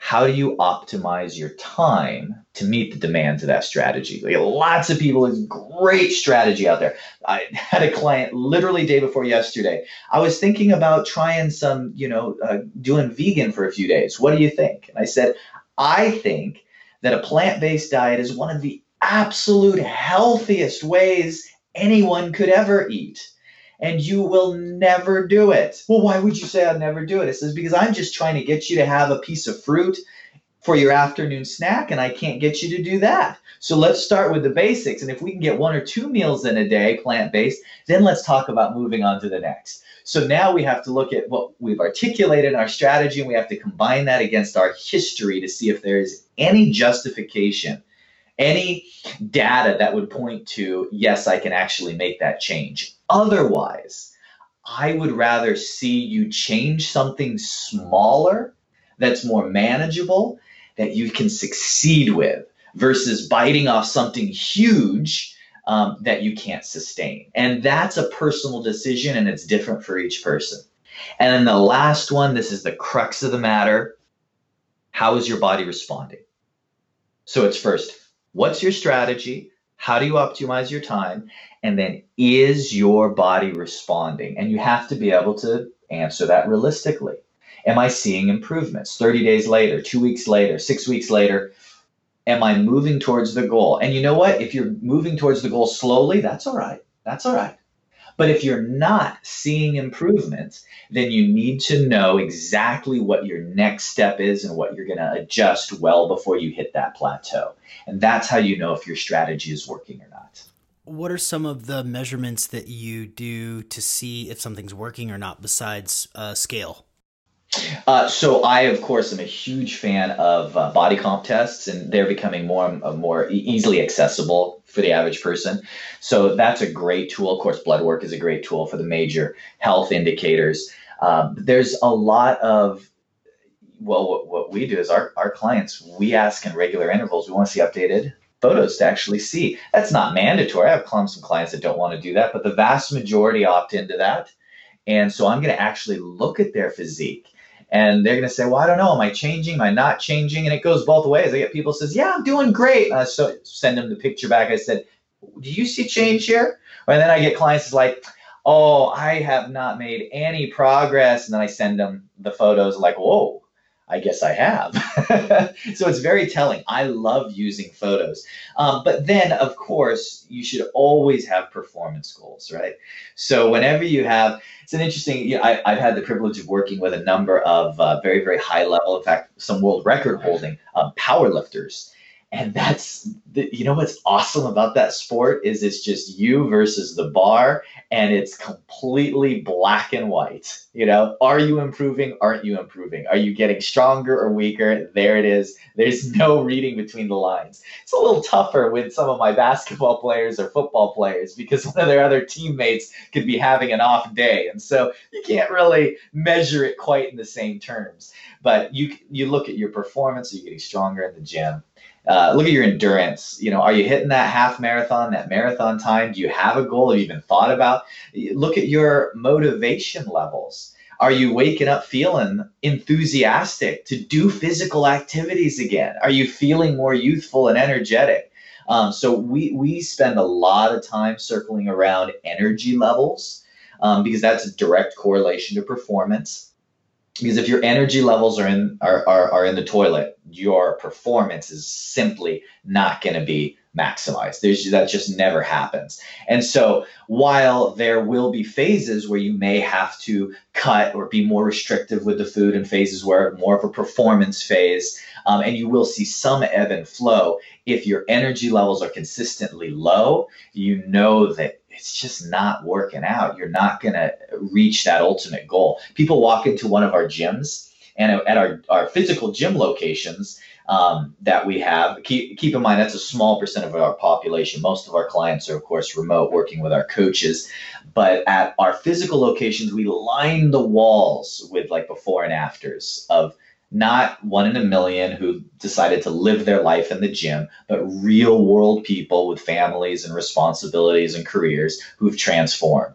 how do you optimize your time to meet the demands of that strategy? Like lots of people, there's great strategy out there. I had a client literally day before yesterday. I was thinking about trying some, you know, uh, doing vegan for a few days. What do you think? And I said, I think that a plant-based diet is one of the absolute healthiest ways anyone could ever eat and you will never do it. Well, why would you say I'd never do it? It says, because I'm just trying to get you to have a piece of fruit for your afternoon snack, and I can't get you to do that. So let's start with the basics. And if we can get one or two meals in a day, plant based, then let's talk about moving on to the next. So now we have to look at what we've articulated in our strategy, and we have to combine that against our history to see if there is any justification any data that would point to, yes, I can actually make that change. Otherwise, I would rather see you change something smaller that's more manageable that you can succeed with versus biting off something huge um, that you can't sustain. And that's a personal decision and it's different for each person. And then the last one this is the crux of the matter how is your body responding? So it's first, what's your strategy? How do you optimize your time? And then is your body responding? And you have to be able to answer that realistically. Am I seeing improvements 30 days later, two weeks later, six weeks later? Am I moving towards the goal? And you know what? If you're moving towards the goal slowly, that's all right. That's all right. But if you're not seeing improvements, then you need to know exactly what your next step is and what you're going to adjust well before you hit that plateau. And that's how you know if your strategy is working or not. What are some of the measurements that you do to see if something's working or not besides uh, scale? Uh, so I, of course, am a huge fan of uh, body comp tests, and they're becoming more and uh, more easily accessible for the average person. So that's a great tool. Of course, blood work is a great tool for the major health indicators. Um, there's a lot of well, what, what we do is our, our clients, we ask in regular intervals, we want to see updated photos to actually see. That's not mandatory. I have some clients that don't want to do that, but the vast majority opt into that. And so I'm going to actually look at their physique and they're going to say, well, I don't know. Am I changing? Am I not changing? And it goes both ways. I get people says, yeah, I'm doing great. So send them the picture back. I said, do you see change here? And then I get clients like, oh, I have not made any progress. And then I send them the photos like, whoa, I guess I have. so it's very telling. I love using photos. Um, but then, of course, you should always have performance goals, right? So whenever you have, it's an interesting, you know, I, have had the privilege of working with a number of uh, very, very high level, in fact, some world record holding um, power lifters and that's the, you know what's awesome about that sport is it's just you versus the bar and it's completely black and white you know? Are you improving? Aren't you improving? Are you getting stronger or weaker? There it is. There's no reading between the lines. It's a little tougher with some of my basketball players or football players because one of their other teammates could be having an off day. And so you can't really measure it quite in the same terms. But you you look at your performance are you getting stronger in the gym uh, look at your endurance. You know, are you hitting that half marathon, that marathon time? Do you have a goal? Have you even thought about? Look at your motivation levels. Are you waking up feeling enthusiastic to do physical activities again? Are you feeling more youthful and energetic? Um, so we we spend a lot of time circling around energy levels um, because that's a direct correlation to performance because if your energy levels are in are, are, are in the toilet your performance is simply not going to be maximized. There's that just never happens. And so while there will be phases where you may have to cut or be more restrictive with the food and phases where more of a performance phase, um, and you will see some ebb and flow. If your energy levels are consistently low, you know that it's just not working out. You're not going to reach that ultimate goal. People walk into one of our gyms and at our, our physical gym locations, um, that we have. Keep, keep in mind, that's a small percent of our population. Most of our clients are, of course, remote, working with our coaches. But at our physical locations, we line the walls with like before and afters of not one in a million who decided to live their life in the gym, but real world people with families and responsibilities and careers who've transformed.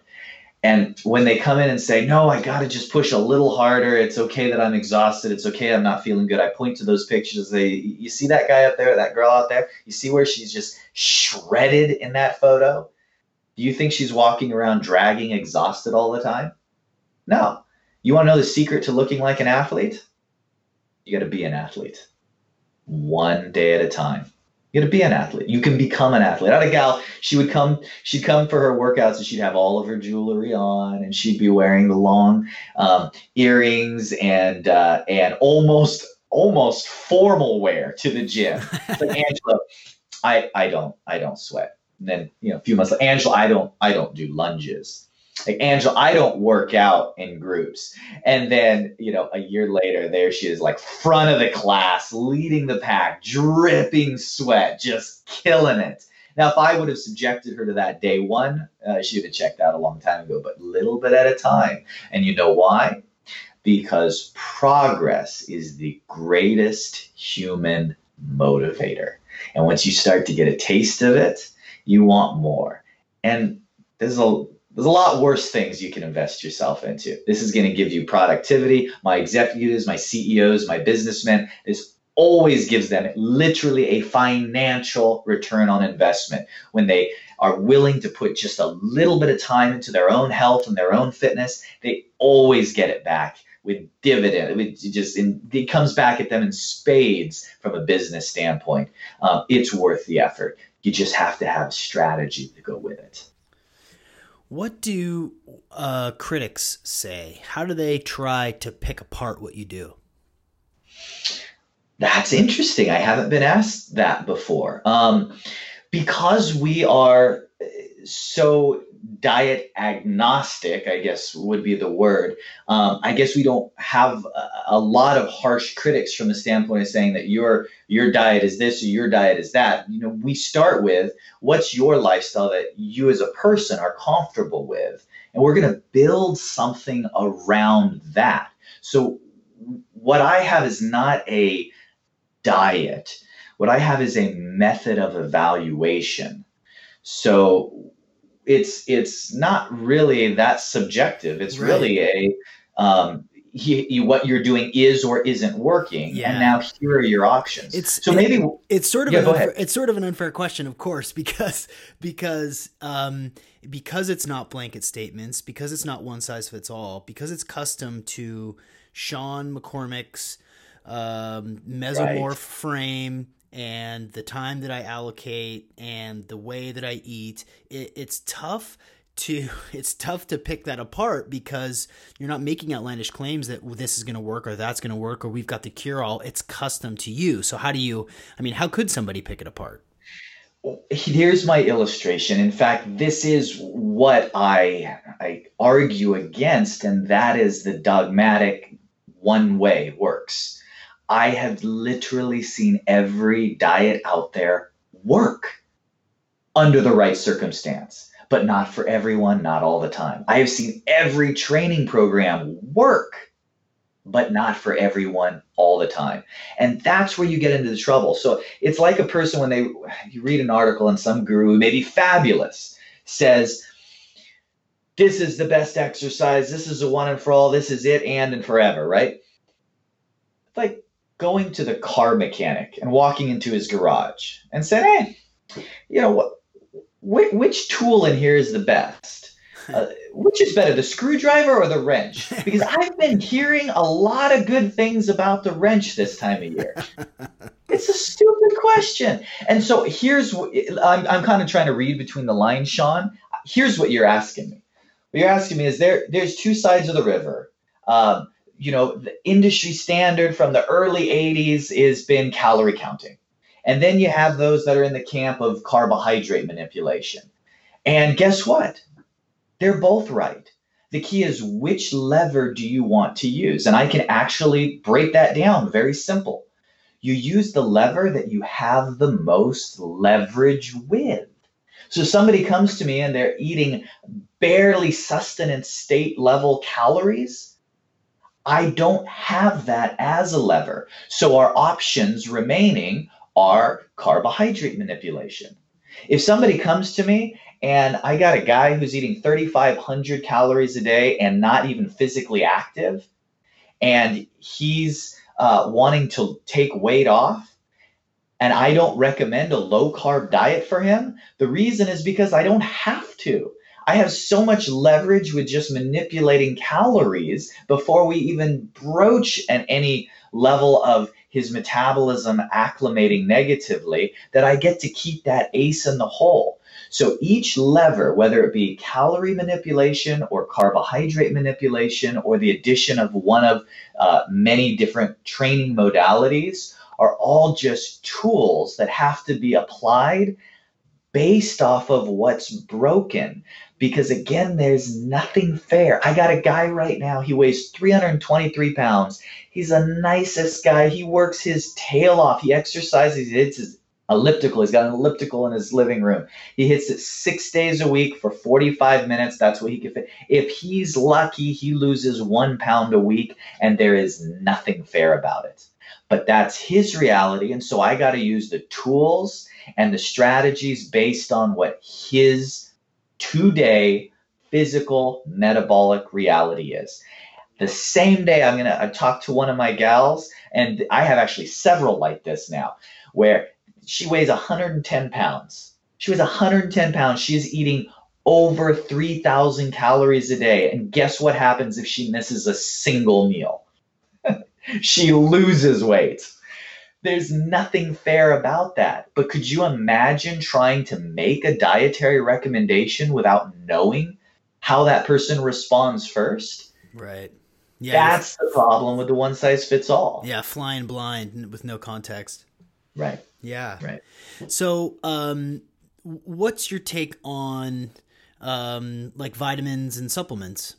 And when they come in and say, No, I got to just push a little harder. It's okay that I'm exhausted. It's okay I'm not feeling good. I point to those pictures. They, you see that guy up there, that girl out there? You see where she's just shredded in that photo? Do you think she's walking around dragging exhausted all the time? No. You want to know the secret to looking like an athlete? You got to be an athlete one day at a time. You got to be an athlete. You can become an athlete. I had a gal. She would come. She'd come for her workouts, and she'd have all of her jewelry on, and she'd be wearing the long um, earrings and uh, and almost almost formal wear to the gym. like Angelo, I I don't I don't sweat. And then you know a few months later, Angelo, I don't I don't do lunges like Angelo, I don't work out in groups. And then, you know, a year later, there she is, like front of the class, leading the pack, dripping sweat, just killing it. Now, if I would have subjected her to that day one, uh, she would have checked out a long time ago, but little bit at a time. And you know why? Because progress is the greatest human motivator. And once you start to get a taste of it, you want more. And there's a there's a lot worse things you can invest yourself into. This is going to give you productivity. My executives, my CEOs, my businessmen, this always gives them literally a financial return on investment when they are willing to put just a little bit of time into their own health and their own fitness. They always get it back with dividend. It just it comes back at them in spades from a business standpoint. Um, it's worth the effort. You just have to have strategy to go with it. What do uh, critics say? How do they try to pick apart what you do? That's interesting. I haven't been asked that before. Um, because we are so diet agnostic, I guess would be the word. Um, I guess we don't have a, a, lot of harsh critics from the standpoint of saying that your your diet is this or your diet is that. You know, we start with what's your lifestyle that you as a person are comfortable with, and we're going to build something around that. So, what I have is not a diet. What I have is a method of evaluation. So it's it's not really that subjective. It's right. really a um, he, he, what you're doing is or isn't working, yeah. and now here are your options. It's so maybe it, it's sort of yeah, an unfair, it's sort of an unfair question, of course, because because um, because it's not blanket statements, because it's not one size fits all, because it's custom to Sean McCormick's um, mesomorph right. frame and the time that I allocate and the way that I eat, it, it's tough to it's tough to pick that apart because you're not making outlandish claims that well, this is going to work or that's going to work or we've got the cure all it's custom to you. So how do you i mean how could somebody pick it apart? Here's my illustration. In fact this is what i i argue against and that is the dogmatic one way works I have literally seen every diet out there work under the right circumstance, but not for everyone, not all the time. I have seen every training program work, but not for everyone all the time. And that's where you get into the trouble. So it's like a person when they you read an article and some guru maybe fabulous says, this is the best exercise, this is the one and for all, this is it and and forever, right? Like going to the car mechanic and walking into his garage and said, "Hey, you know what? Which, which tool in here is the best? Uh, which is better, the screwdriver or the wrench? Because I've been hearing a lot of good things about the wrench this time of year." it's a stupid question. And so here's what I'm, I'm kind of trying to read between the lines, Sean. Here's what you're asking me. What you're asking me is there there's two sides of the river. Um, you know, the industry standard from the early 80s has been calorie counting. And then you have those that are in the camp of carbohydrate manipulation. And guess what? They're both right. The key is which lever do you want to use? And I can actually break that down very simple. You use the lever that you have the most leverage with. So somebody comes to me and they're eating barely sustenance state level calories. I don't have that as a lever. So our options remaining are carbohydrate manipulation. If somebody comes to me and I got a guy who's eating 3,500 calories a day and not even physically active, and he's uh, wanting to take weight off, and I don't recommend a low carb diet for him, the reason is because I don't have to. I have so much leverage with just manipulating calories before we even broach at any level of his metabolism acclimating negatively that I get to keep that ace in the hole. So each lever, whether it be calorie manipulation or carbohydrate manipulation or the addition of one of uh, many different training modalities, are all just tools that have to be applied based off of what's broken. Because again, there's nothing fair. I got a guy right now, he weighs 323 pounds. He's the nicest guy. He works his tail off. He exercises, he hits his elliptical. He's got an elliptical in his living room. He hits it six days a week for 45 minutes. That's what he can fit. If he's lucky, he loses one pound a week, and there is nothing fair about it. But that's his reality. And so I got to use the tools and the strategies based on what his two day physical metabolic reality is. The same day, I'm going to talk to one of my gals, and I have actually several like this now, where she weighs 110 pounds. She weighs 110 pounds. She's eating over 3,000 calories a day. And guess what happens if she misses a single meal? she loses weight. There's nothing fair about that. But could you imagine trying to make a dietary recommendation without knowing how that person responds first? Right. Yeah. That's the problem with the one size fits all. Yeah, flying blind with no context. Right. Yeah. Right. So, um, what's your take on um, like vitamins and supplements?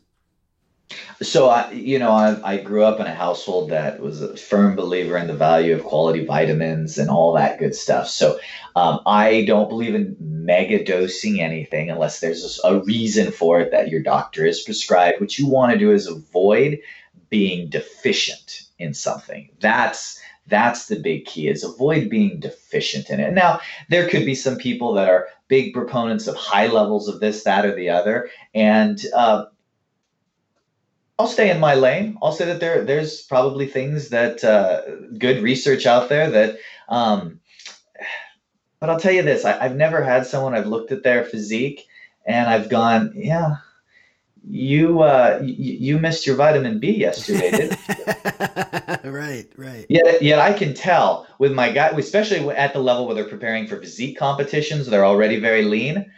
So I, you know, I, I grew up in a household that was a firm believer in the value of quality vitamins and all that good stuff. So um, I don't believe in mega dosing anything unless there's a reason for it that your doctor has prescribed. What you want to do is avoid being deficient in something. That's that's the big key is avoid being deficient in it. Now, there could be some people that are big proponents of high levels of this, that, or the other. And uh, I'll stay in my lane. I'll say that there there's probably things that uh, good research out there that um, but I'll tell you this, I, I've never had someone I've looked at their physique and I've gone, yeah, you uh, you missed your vitamin B yesterday, didn't you? right, right. Yet, yet I can tell with my guy, especially at the level where they're preparing for physique competitions, they're already very lean.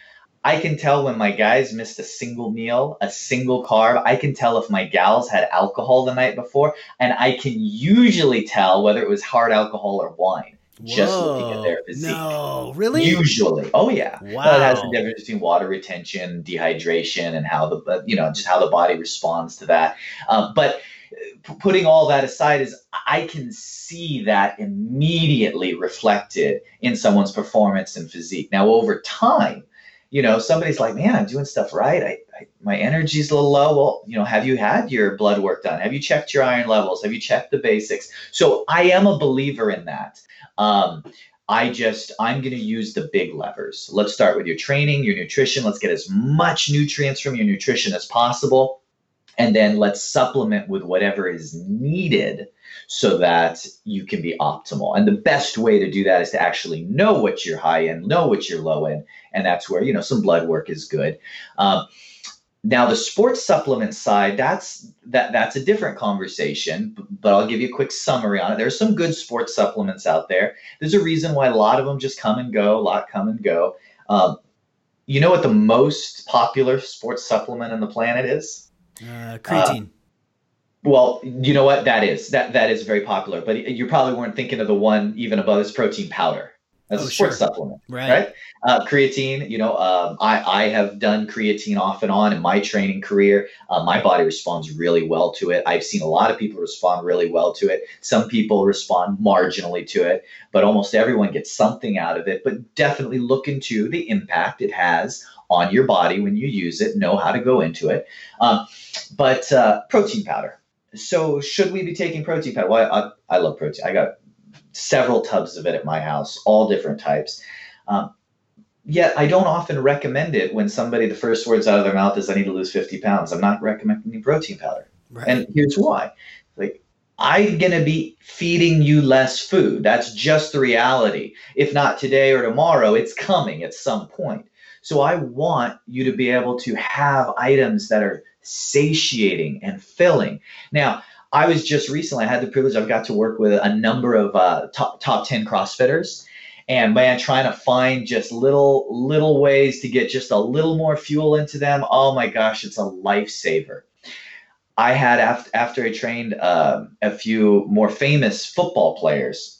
I can tell when my guys missed a single meal, a single carb. I can tell if my gals had alcohol the night before, and I can usually tell whether it was hard alcohol or wine just looking at their physique. No, really? Usually, oh yeah. Wow. It has the difference between water retention, dehydration, and how the uh, you know just how the body responds to that. Um, but uh, putting all that aside, is I can see that immediately reflected in someone's performance and physique. Now, over time, you know, somebody's like, "Man, I'm doing stuff right. I, I my energy's a little low." Well, you know, have you had your blood work done? Have you checked your iron levels? Have you checked the basics? So I am a believer in that. Um, I just, I'm going to use the big levers. Let's start with your training, your nutrition. Let's get as much nutrients from your nutrition as possible. And then let's supplement with whatever is needed so that you can be optimal. And the best way to do that is to actually know what you're high in, know what you're low in. And that's where, you know, some blood work is good. Um, now the sports supplement side, that's that that's a different conversation, but I'll give you a quick summary on it. There's some good sports supplements out there. There's a reason why a lot of them just come and go, a lot come and go. Um, you know what the most popular sports supplement on the planet is? Uh, creatine. Uh, well, you know what that is. That that is very popular, but you probably weren't thinking of the one even above this protein powder as oh, a sports sure. supplement, right? right? Uh, creatine, you know, um, I, I have done creatine off and on in my training career. Uh, my body responds really well to it. I've seen a lot of people respond really well to it. Some people respond marginally to it, but almost everyone gets something out of it. But definitely look into the impact it has on your body when you use it, know how to go into it. Um, but uh, protein powder. So, should we be taking protein powder? Well, I, I love protein. I got several tubs of it at my house, all different types. Um, yet I don't often recommend it when somebody, the first words out of their mouth is, I need to lose 50 pounds. I'm not recommending protein powder. Right. And here's why. Like, I'm going to be feeding you less food. That's just the reality. If not today or tomorrow, it's coming at some point. So I want you to be able to have items that are satiating and filling. Now, I was just recently, I had the privilege, I've got to work with a number of uh, top, top 10 CrossFitters. And man, trying to find just little little ways to get just a little more fuel into them. Oh my gosh, it's a lifesaver. I had after after I trained uh, a few more famous football players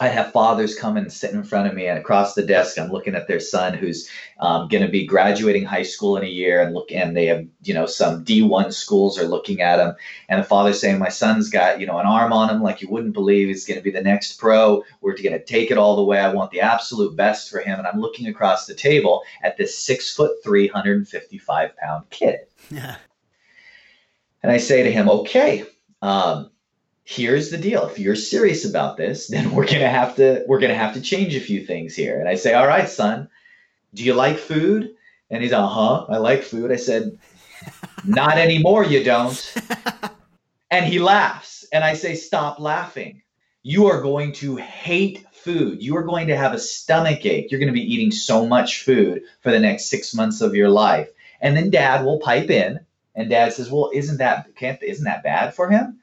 I have fathers come and sit in front of me, and across the desk, I'm looking at their son who's um, going to be graduating high school in a year, and look, and they have, you know, some D1 schools are looking at him, and the father's saying, "My son's got, you know, an arm on him like you wouldn't believe. He's going to be the next pro. We're going to take it all the way. I want the absolute best for him." And I'm looking across the table at this six foot three, 155 pound kid. Yeah. And I say to him, "Okay." Um, here's the deal. If you're serious about this then we're going to have to we're going to have to change a few things here. And i say all right son. Do you like food? And he's uh-huh i like food. I said not anymore you don't. And he laughs. And i say stop laughing. You are going to hate food. You are going to have a stomach ache. You're going to be eating so much food for the next six months of your life. And then dad will pipe in. And dad says well isn't that can't isn't that bad for him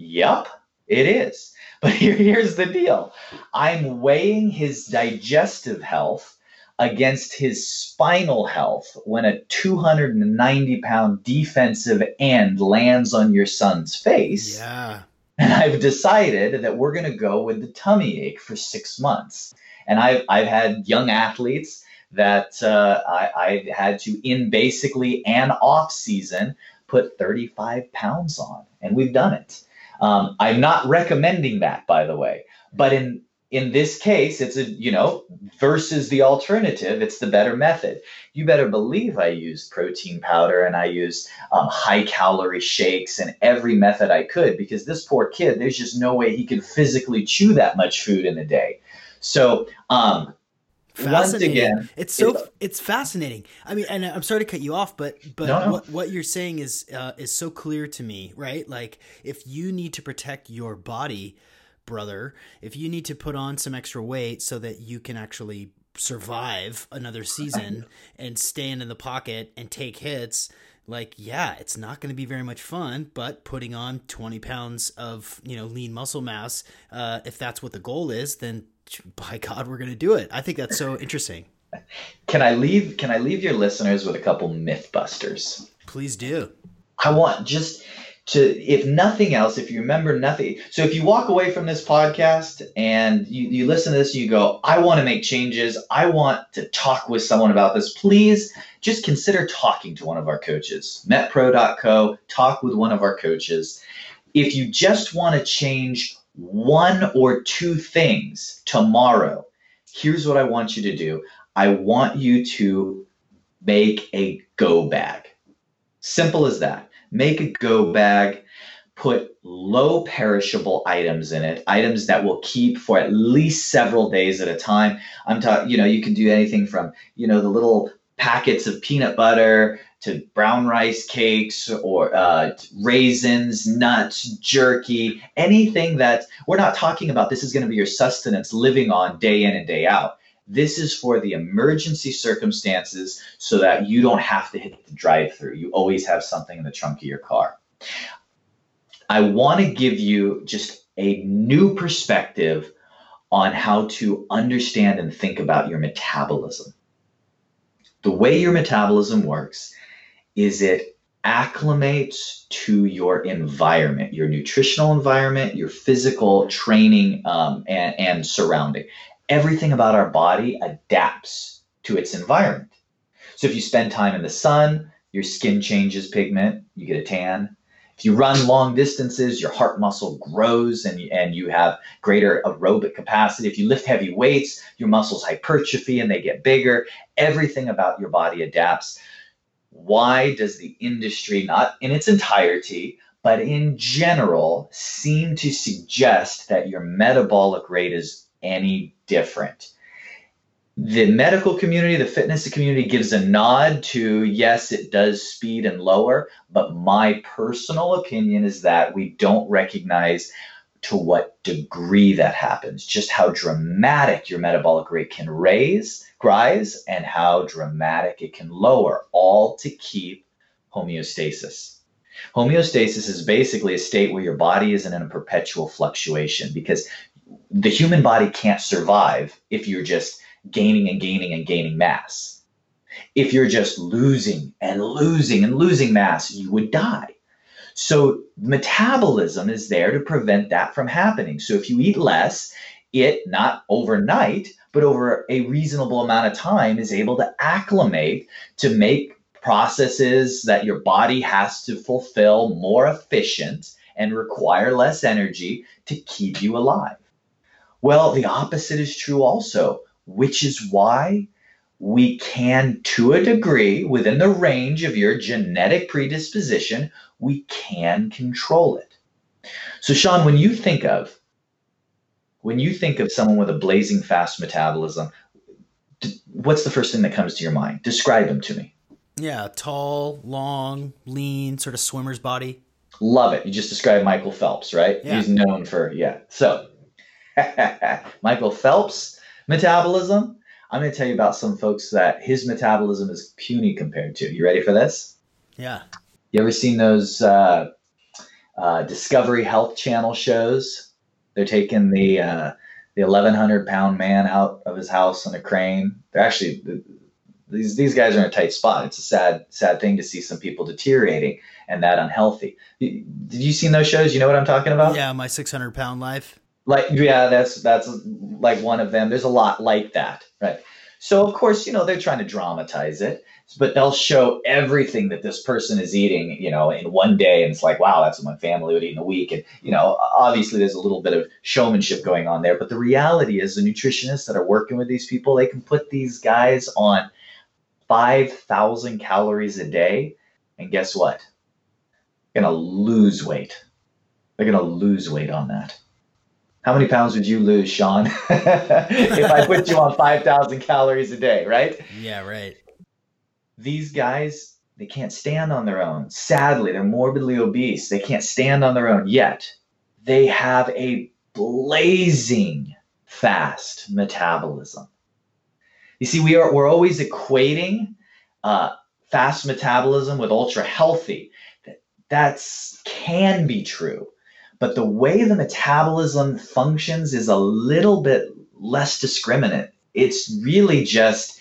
Yep, it is. But here, here's the deal I'm weighing his digestive health against his spinal health when a 290 pound defensive end lands on your son's face. Yeah. And I've decided that we're going to go with the tummy ache for six months. And I've, I've had young athletes that uh, I, I had to, in basically an off season, put 35 pounds on. And we've done it. Um, I'm not recommending that, by the way, but in in this case, it's a you know versus the alternative, it's the better method. You better believe I used protein powder and I used um, high calorie shakes and every method I could because this poor kid, there's just no way he could physically chew that much food in a day. So um, once again, it's so it, it's fascinating. I mean, and I'm sorry to cut you off, but but no. What, what you're saying is uh, is so clear to me, right? Like if you need to protect your body, brother, if you need to put on some extra weight so that you can actually survive another season and stand in the pocket and take hits like yeah it's not going to be very much fun but putting on 20 pounds of you know lean muscle mass uh, if that's what the goal is then by God, we're going to do it. I think that's so interesting. Can I leave? Can I leave your listeners with a couple mythbusters? Please do. I want just to, if nothing else, if you remember nothing. So if you walk away from this podcast and you, you listen to this and you go, I want to make changes. I want to talk with someone about this. Please just consider talking to one of our coaches. MetPro.co. Talk with one of our coaches. If you just want to change one or two things tomorrow, here's what I want you to do. I want you to make a go bag. Simple as that. Make a go bag, put low perishable items in it, items that will keep for at least several days at a time. I'm talking, you know, you can do anything from, you know, the little packets of peanut butter to brown rice cakes or uh, raisins, nuts, jerky, anything that we're not talking about. This is going to be your sustenance living on day in and day out. This is for the emergency circumstances so that you don't have to hit the drive through. You always have something in the trunk of your car. I want to give you just a new perspective on how to understand and think about your metabolism. The way your metabolism works is it acclimates to your environment, your nutritional environment, your physical training, um, and, and surrounding. Everything about our body adapts to its environment. So if you spend time in the sun, your skin changes pigment, you get a tan. If you run long distances, your heart muscle grows and, and you have greater aerobic capacity. If you lift heavy weights, your muscles hypertrophy and they get bigger. Everything about your body adapts. Why does the industry, not in its entirety, but in general, seem to suggest that your metabolic rate is any different? the medical community, the fitness community gives a nod to yes, it does speed and lower, but my personal opinion is that we don't recognize to what degree that happens, just how dramatic your metabolic rate can raise, rise, and how dramatic it can lower, all to keep homeostasis. Homeostasis is basically a state where your body isn't in a perpetual fluctuation because the human body can't survive if you're just gaining and gaining and gaining mass. If you're just losing and losing and losing mass, you would die. So metabolism is there to prevent that from happening. So if you eat less, it not overnight, but over a reasonable amount of time is able to acclimate to make processes that your body has to fulfill more efficient and require less energy to keep you alive. Well, the opposite is true also which is why we can, to a degree, within the range of your genetic predisposition, we can control it. So, Sean, when you think of when you think of someone with a blazing fast metabolism, what's the first thing that comes to your mind? Describe them to me. Yeah, tall, long, lean, sort of swimmer's body. Love it. You just described Michael Phelps, right? Yeah. He's known for yeah. So, Michael Phelps metabolism, I'm going to tell you about some folks that his metabolism is puny compared to. You ready for this? Yeah. You ever seen those uh, uh, Discovery Health Channel shows? They're taking the uh, the 1,100 pound man out of his house on a crane. They're actually these these guys are in a tight spot. It's a sad sad thing to see some people deteriorating and that unhealthy. Did you see those shows? You know what I'm talking about? Yeah, my 600 pound life like yeah that's that's like one of them there's a lot like that right. So of course you know they're trying to dramatize it but they'll show everything that this person is eating you know in one day and it's like wow that's what my family would eat in a week and you know obviously there's a little bit of showmanship going on there but the reality is the nutritionists that are working with these people they can put these guys on 5000 calories a day and guess what? They're going to lose weight. They're going to lose weight on that how many pounds would you lose, Sean, if I put you on 5,000 calories a day, right? Yeah, right. These guys, they can't stand on their own. Sadly, they're morbidly obese. They can't stand on their own yet. They have a blazing fast metabolism. You see, we are we're always equating uh, fast metabolism with ultra healthy. That that's can be true but the way the metabolism functions is a little bit less discriminate. It's really just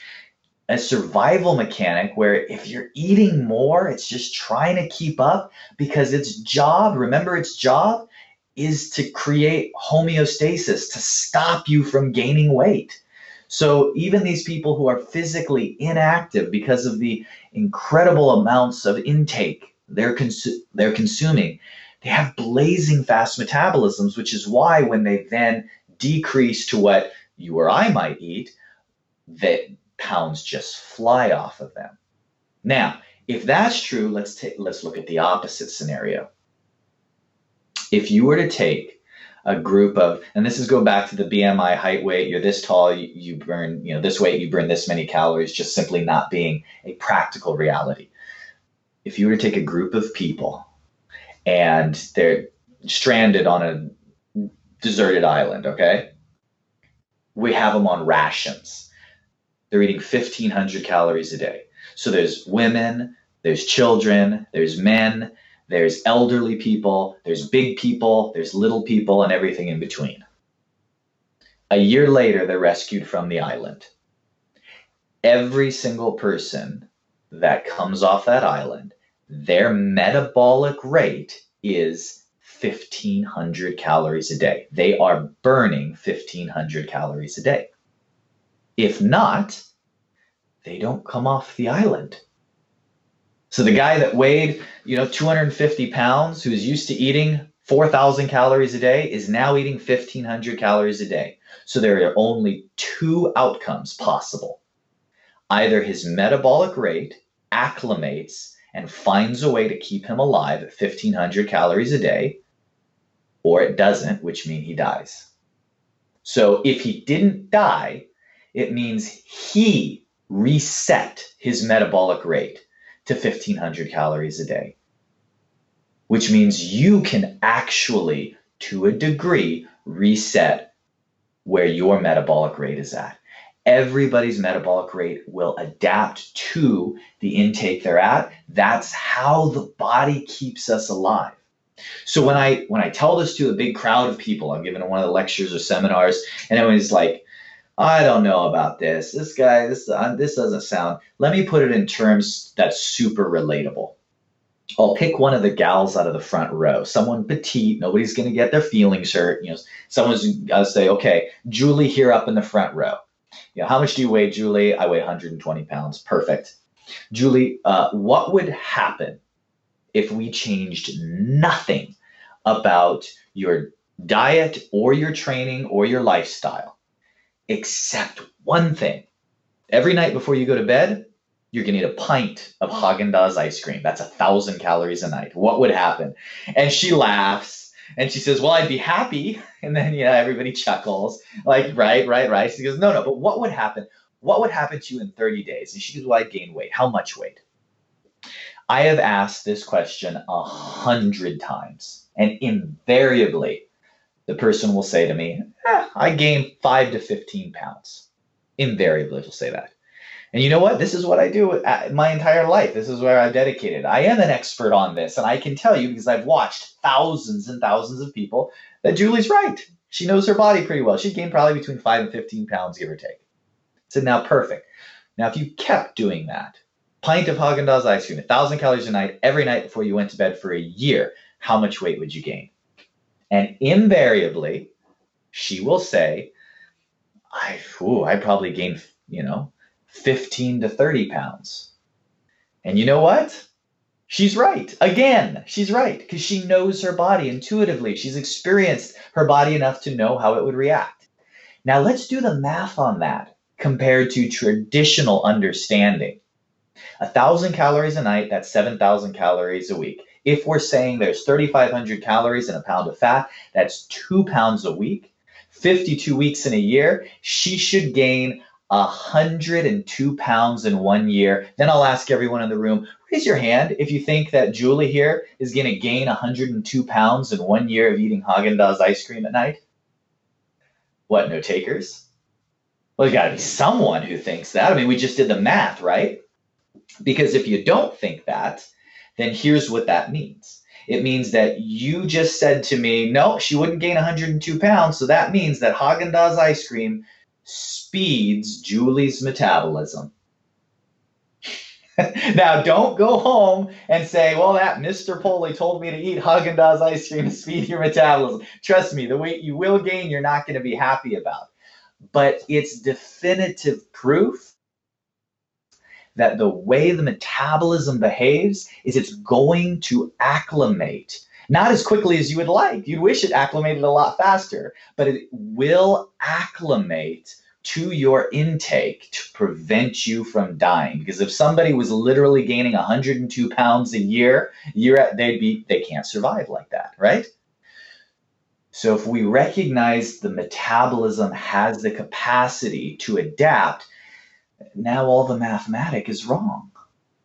a survival mechanic where if you're eating more, it's just trying to keep up because its job, remember its job, is to create homeostasis, to stop you from gaining weight. So even these people who are physically inactive because of the incredible amounts of intake they're, consu- they're consuming, they have blazing fast metabolisms, which is why when they then decrease to what you or I might eat, that pounds just fly off of them. Now, if that's true, let's take let's look at the opposite scenario. If you were to take a group of, and this is go back to the BMI height weight, you're this tall, you, you burn, you know, this weight, you burn this many calories, just simply not being a practical reality. If you were to take a group of people and they're stranded on a deserted island, okay? We have them on rations. they're eating 1,500 calories a day. So there's women, there's children, there's men, there's elderly people, there's big people, there's little people, and everything in between. A year later, they're rescued from the island. Every single person that comes off that island, their metabolic rate is 1500 calories a day. They are burning 1500 calories a day. If not, they don't come off the island. So the guy that weighed, you know, 250 pounds, who's used to eating 4,000 calories a day, is now eating 1,500 calories a day. So there are only two outcomes possible. Either his metabolic rate acclimates and finds a way to keep him alive at 1,500 calories a day, or it doesn't, which means he dies. So if he didn't die, it means he reset his metabolic rate to 1500 calories a day, which means you can actually, to a degree, reset where your metabolic rate is at. Everybody's metabolic rate will adapt to the intake they're at. That's how the body keeps us alive. So when I when I tell this to a big crowd of people, I'm giving one of the lectures or seminars, and everyone's like, I don't know about this. This guy, this uh, this doesn't sound. Let me put it in terms that's super relatable. I'll pick one of the gals out of the front row, someone petite. Nobody's to get their feelings hurt. You know, someone's to say, okay, Julie here up in the front row. You know, how much do you weigh, Julie? I weigh 120 pounds. Perfect. Julie, uh, what would happen if we changed nothing about your diet or your training or your lifestyle? except one thing. Every night before you go to bed, you're gonna eat a pint of Haagen Dazs ice cream. That's a thousand calories a night. What would happen? And she laughs and she says, "Well, I'd be happy." And then yeah, everybody chuckles, like right, right, right. She goes, "No, no, but what would happen? What would happen to you in 30 days?" And she goes, "Well, I'd gain weight. How much weight?" I have asked this question a hundred times, and invariably the person will say to me, eh, I gained five to 15 pounds. Invariably, will say that. And you know what? This is what I do uh, my entire life. This is where I've dedicated. I am an expert on this, and I can tell you because I've watched thousands and thousands of people that Julie's right. She knows her body pretty well. She gained probably between five and 15 pounds, give or take. So now, perfect. Now, if you kept doing that, pint of Haagen Dazs ice cream, a thousand calories a night, every night before you went to bed for a year, how much weight would you gain? And invariably, she will say, I, ooh, I probably gained, you know, 15 to 30 pounds. And you know what? She's right. Again, she's right because she knows her body intuitively. She's experienced her body enough to know how it would react. Now, let's do the math on that compared to traditional understanding. A thousand calories a night, that's 7,000 calories a week. If we're saying there's 3,500 calories in a pound of fat, that's two pounds a week. 52 weeks in a year, she should gain 102 pounds in one year. Then I'll ask everyone in the room, raise your hand if you think that Julie here is going to gain 102 pounds in one year of eating Haagen Dazs ice cream at night. What, no takers? Well, there's got to be someone who thinks that. I mean, we just did the math, right? Because if you don't think that, then here's what that means. It means that you just said to me, no, she wouldn't gain 102 pounds. So that means that Haagen Dazs ice cream speeds Julie's metabolism. now, don't go home and say, well, that Mr. Poli told me to eat Haagen Dazs ice cream to speed your metabolism. Trust me, the weight you will gain, you're not going to be happy about. But it's definitive proof that the way the metabolism behaves is it's going to acclimate. Not as quickly as you would like. You'd wish it acclimated a lot faster, but it will acclimate to your intake to prevent you from dying. Because if somebody was literally gaining 102 pounds a year, year they'd be they can't survive like that, right? So if we recognize the metabolism has the capacity to adapt, now all the mathematic is wrong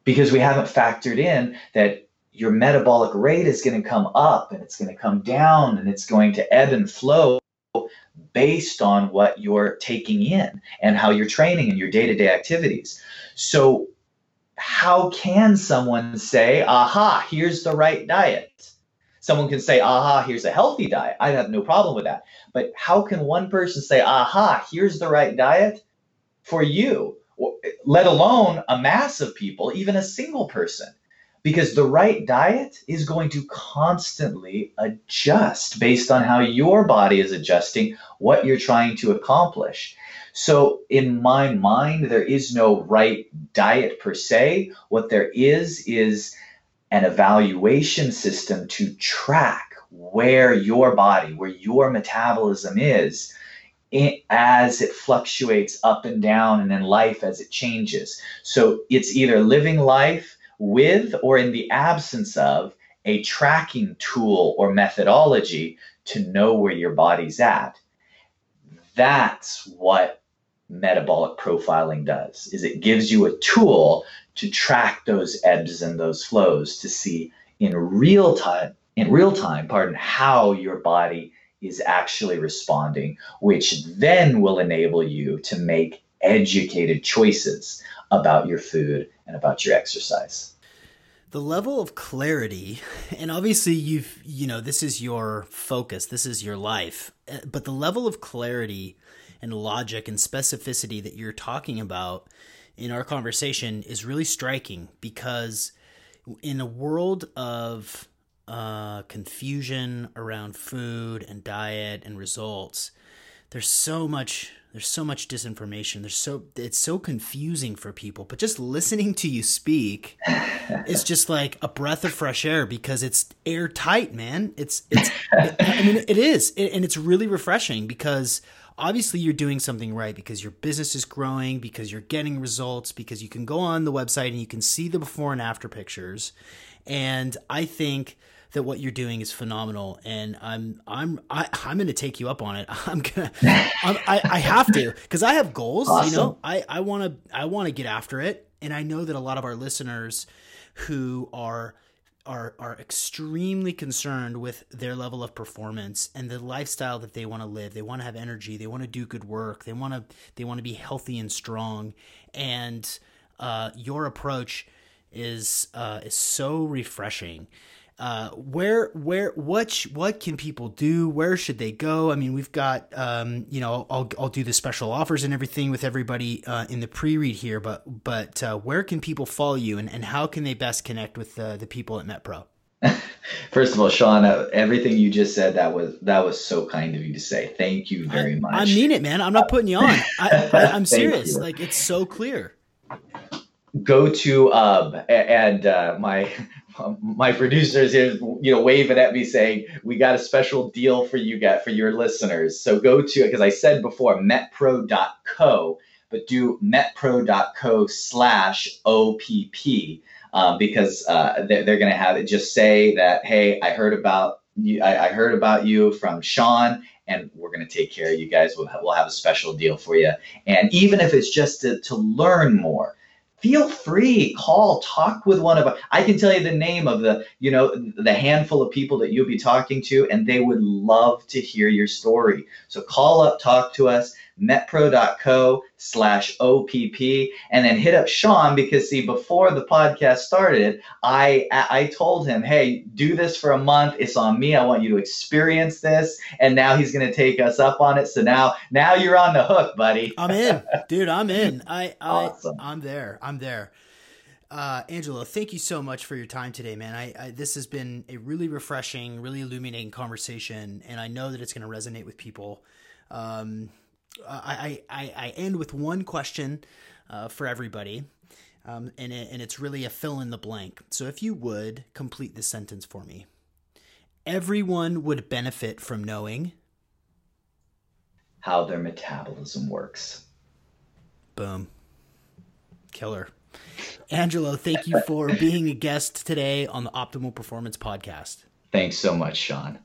because we haven't factored in that your metabolic rate is going to come up and it's going to come down and it's going to ebb and flow based on what you're taking in and how you're training and your day-to-day activities. So how can someone say, aha, here's the right diet? Someone can say, aha, here's a healthy diet. I have no problem with that. But how can one person say, aha, here's the right diet for you, let alone a mass of people, even a single person? Because the right diet is going to constantly adjust based on how your body is adjusting what you're trying to accomplish. So, in my mind, there is no right diet per se. What there is is an evaluation system to track where your body, where your metabolism is as it fluctuates up and down and in life as it changes. So, it's either living life with or in the absence of a tracking tool or methodology to know where your body's at. That's what metabolic profiling does is it gives you a tool to track those ebbs and those flows to see in real time in real time pardon how your body is actually responding which then will enable you to make educated choices about your food and about your exercise. The level of clarity and obviously you've you know this is your focus this is your life eh, but the level of clarity and logic and specificity that you're talking about in our conversation is really striking because in a world of uh, confusion around food and diet and results, there's so much there's so much disinformation. There's so it's so confusing for people. But just listening to you speak is just like a breath of fresh air because it's airtight, man. It's it's it, I mean it is, it, and it's really refreshing because obviously you're doing something right because your business is growing, because you're getting results, because you can go on the website and you can see the before and after pictures. And I think that what you're doing is phenomenal and i'm i'm I, am i am going to take you up on it i'm gonna I'm, I, I have to because i have goals awesome. you know i i want to i want to get after it and i know that a lot of our listeners who are are are extremely concerned with their level of performance and the lifestyle that they want to live. They want to have energy. They want to do good work. They want to they want to be healthy and strong. And uh, your approach is uh, is so refreshing uh, where where what what can people do where should they go i mean we've got um, you know I'll, I'll do the special offers and everything with everybody uh, in the pre-read here but but uh, where can people follow you and, and how can they best connect with the, the people at metpro First of all, Sean, uh, everything you just said that was that was so kind of you to say. Thank you very much. I mean it, man. I'm not putting you on. I, am serious. Like it's so clear. Go to um and uh, my my producers is you know, waving at me saying, we got a special deal for you guys, for your listeners. So go to, because I said before, metpro.co, but do metpro.co slash OPP um, because uh, they're, they're going to have it just say that, hey, I heard about you, I, I heard about you from Sean and we're going to take care of you guys. We'll, we'll have a special deal for you. And even if it's just to, to learn more, feel free call talk with one of us i can tell you the name of the you know the handful of people that you'll be talking to and they would love to hear your story. So call up talk to us metpro.co slash OPP and then hit up Sean because see before the podcast started I I told him hey do this for a month. It's on me. I want you to experience this. And now he's going to take us up on it. So now now you're on the hook buddy. I'm in. Dude I'm in. I, I awesome. I'm there. I'm there. Uh, Angelo, thank you so much for your time today, man. I, I, this has been a really refreshing, really illuminating conversation, and I know that it's going to resonate with people. Um, I, I, I end with one question uh, for everybody, um, and, it, and it's really a fill in the blank. So if you would complete this sentence for me everyone would benefit from knowing how their metabolism works. Boom. Killer. Angelo, thank you for being a guest today on the Optimal Performance Podcast. Thanks so much, Sean.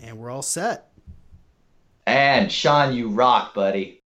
And we're all set. And Sean, you rock, buddy.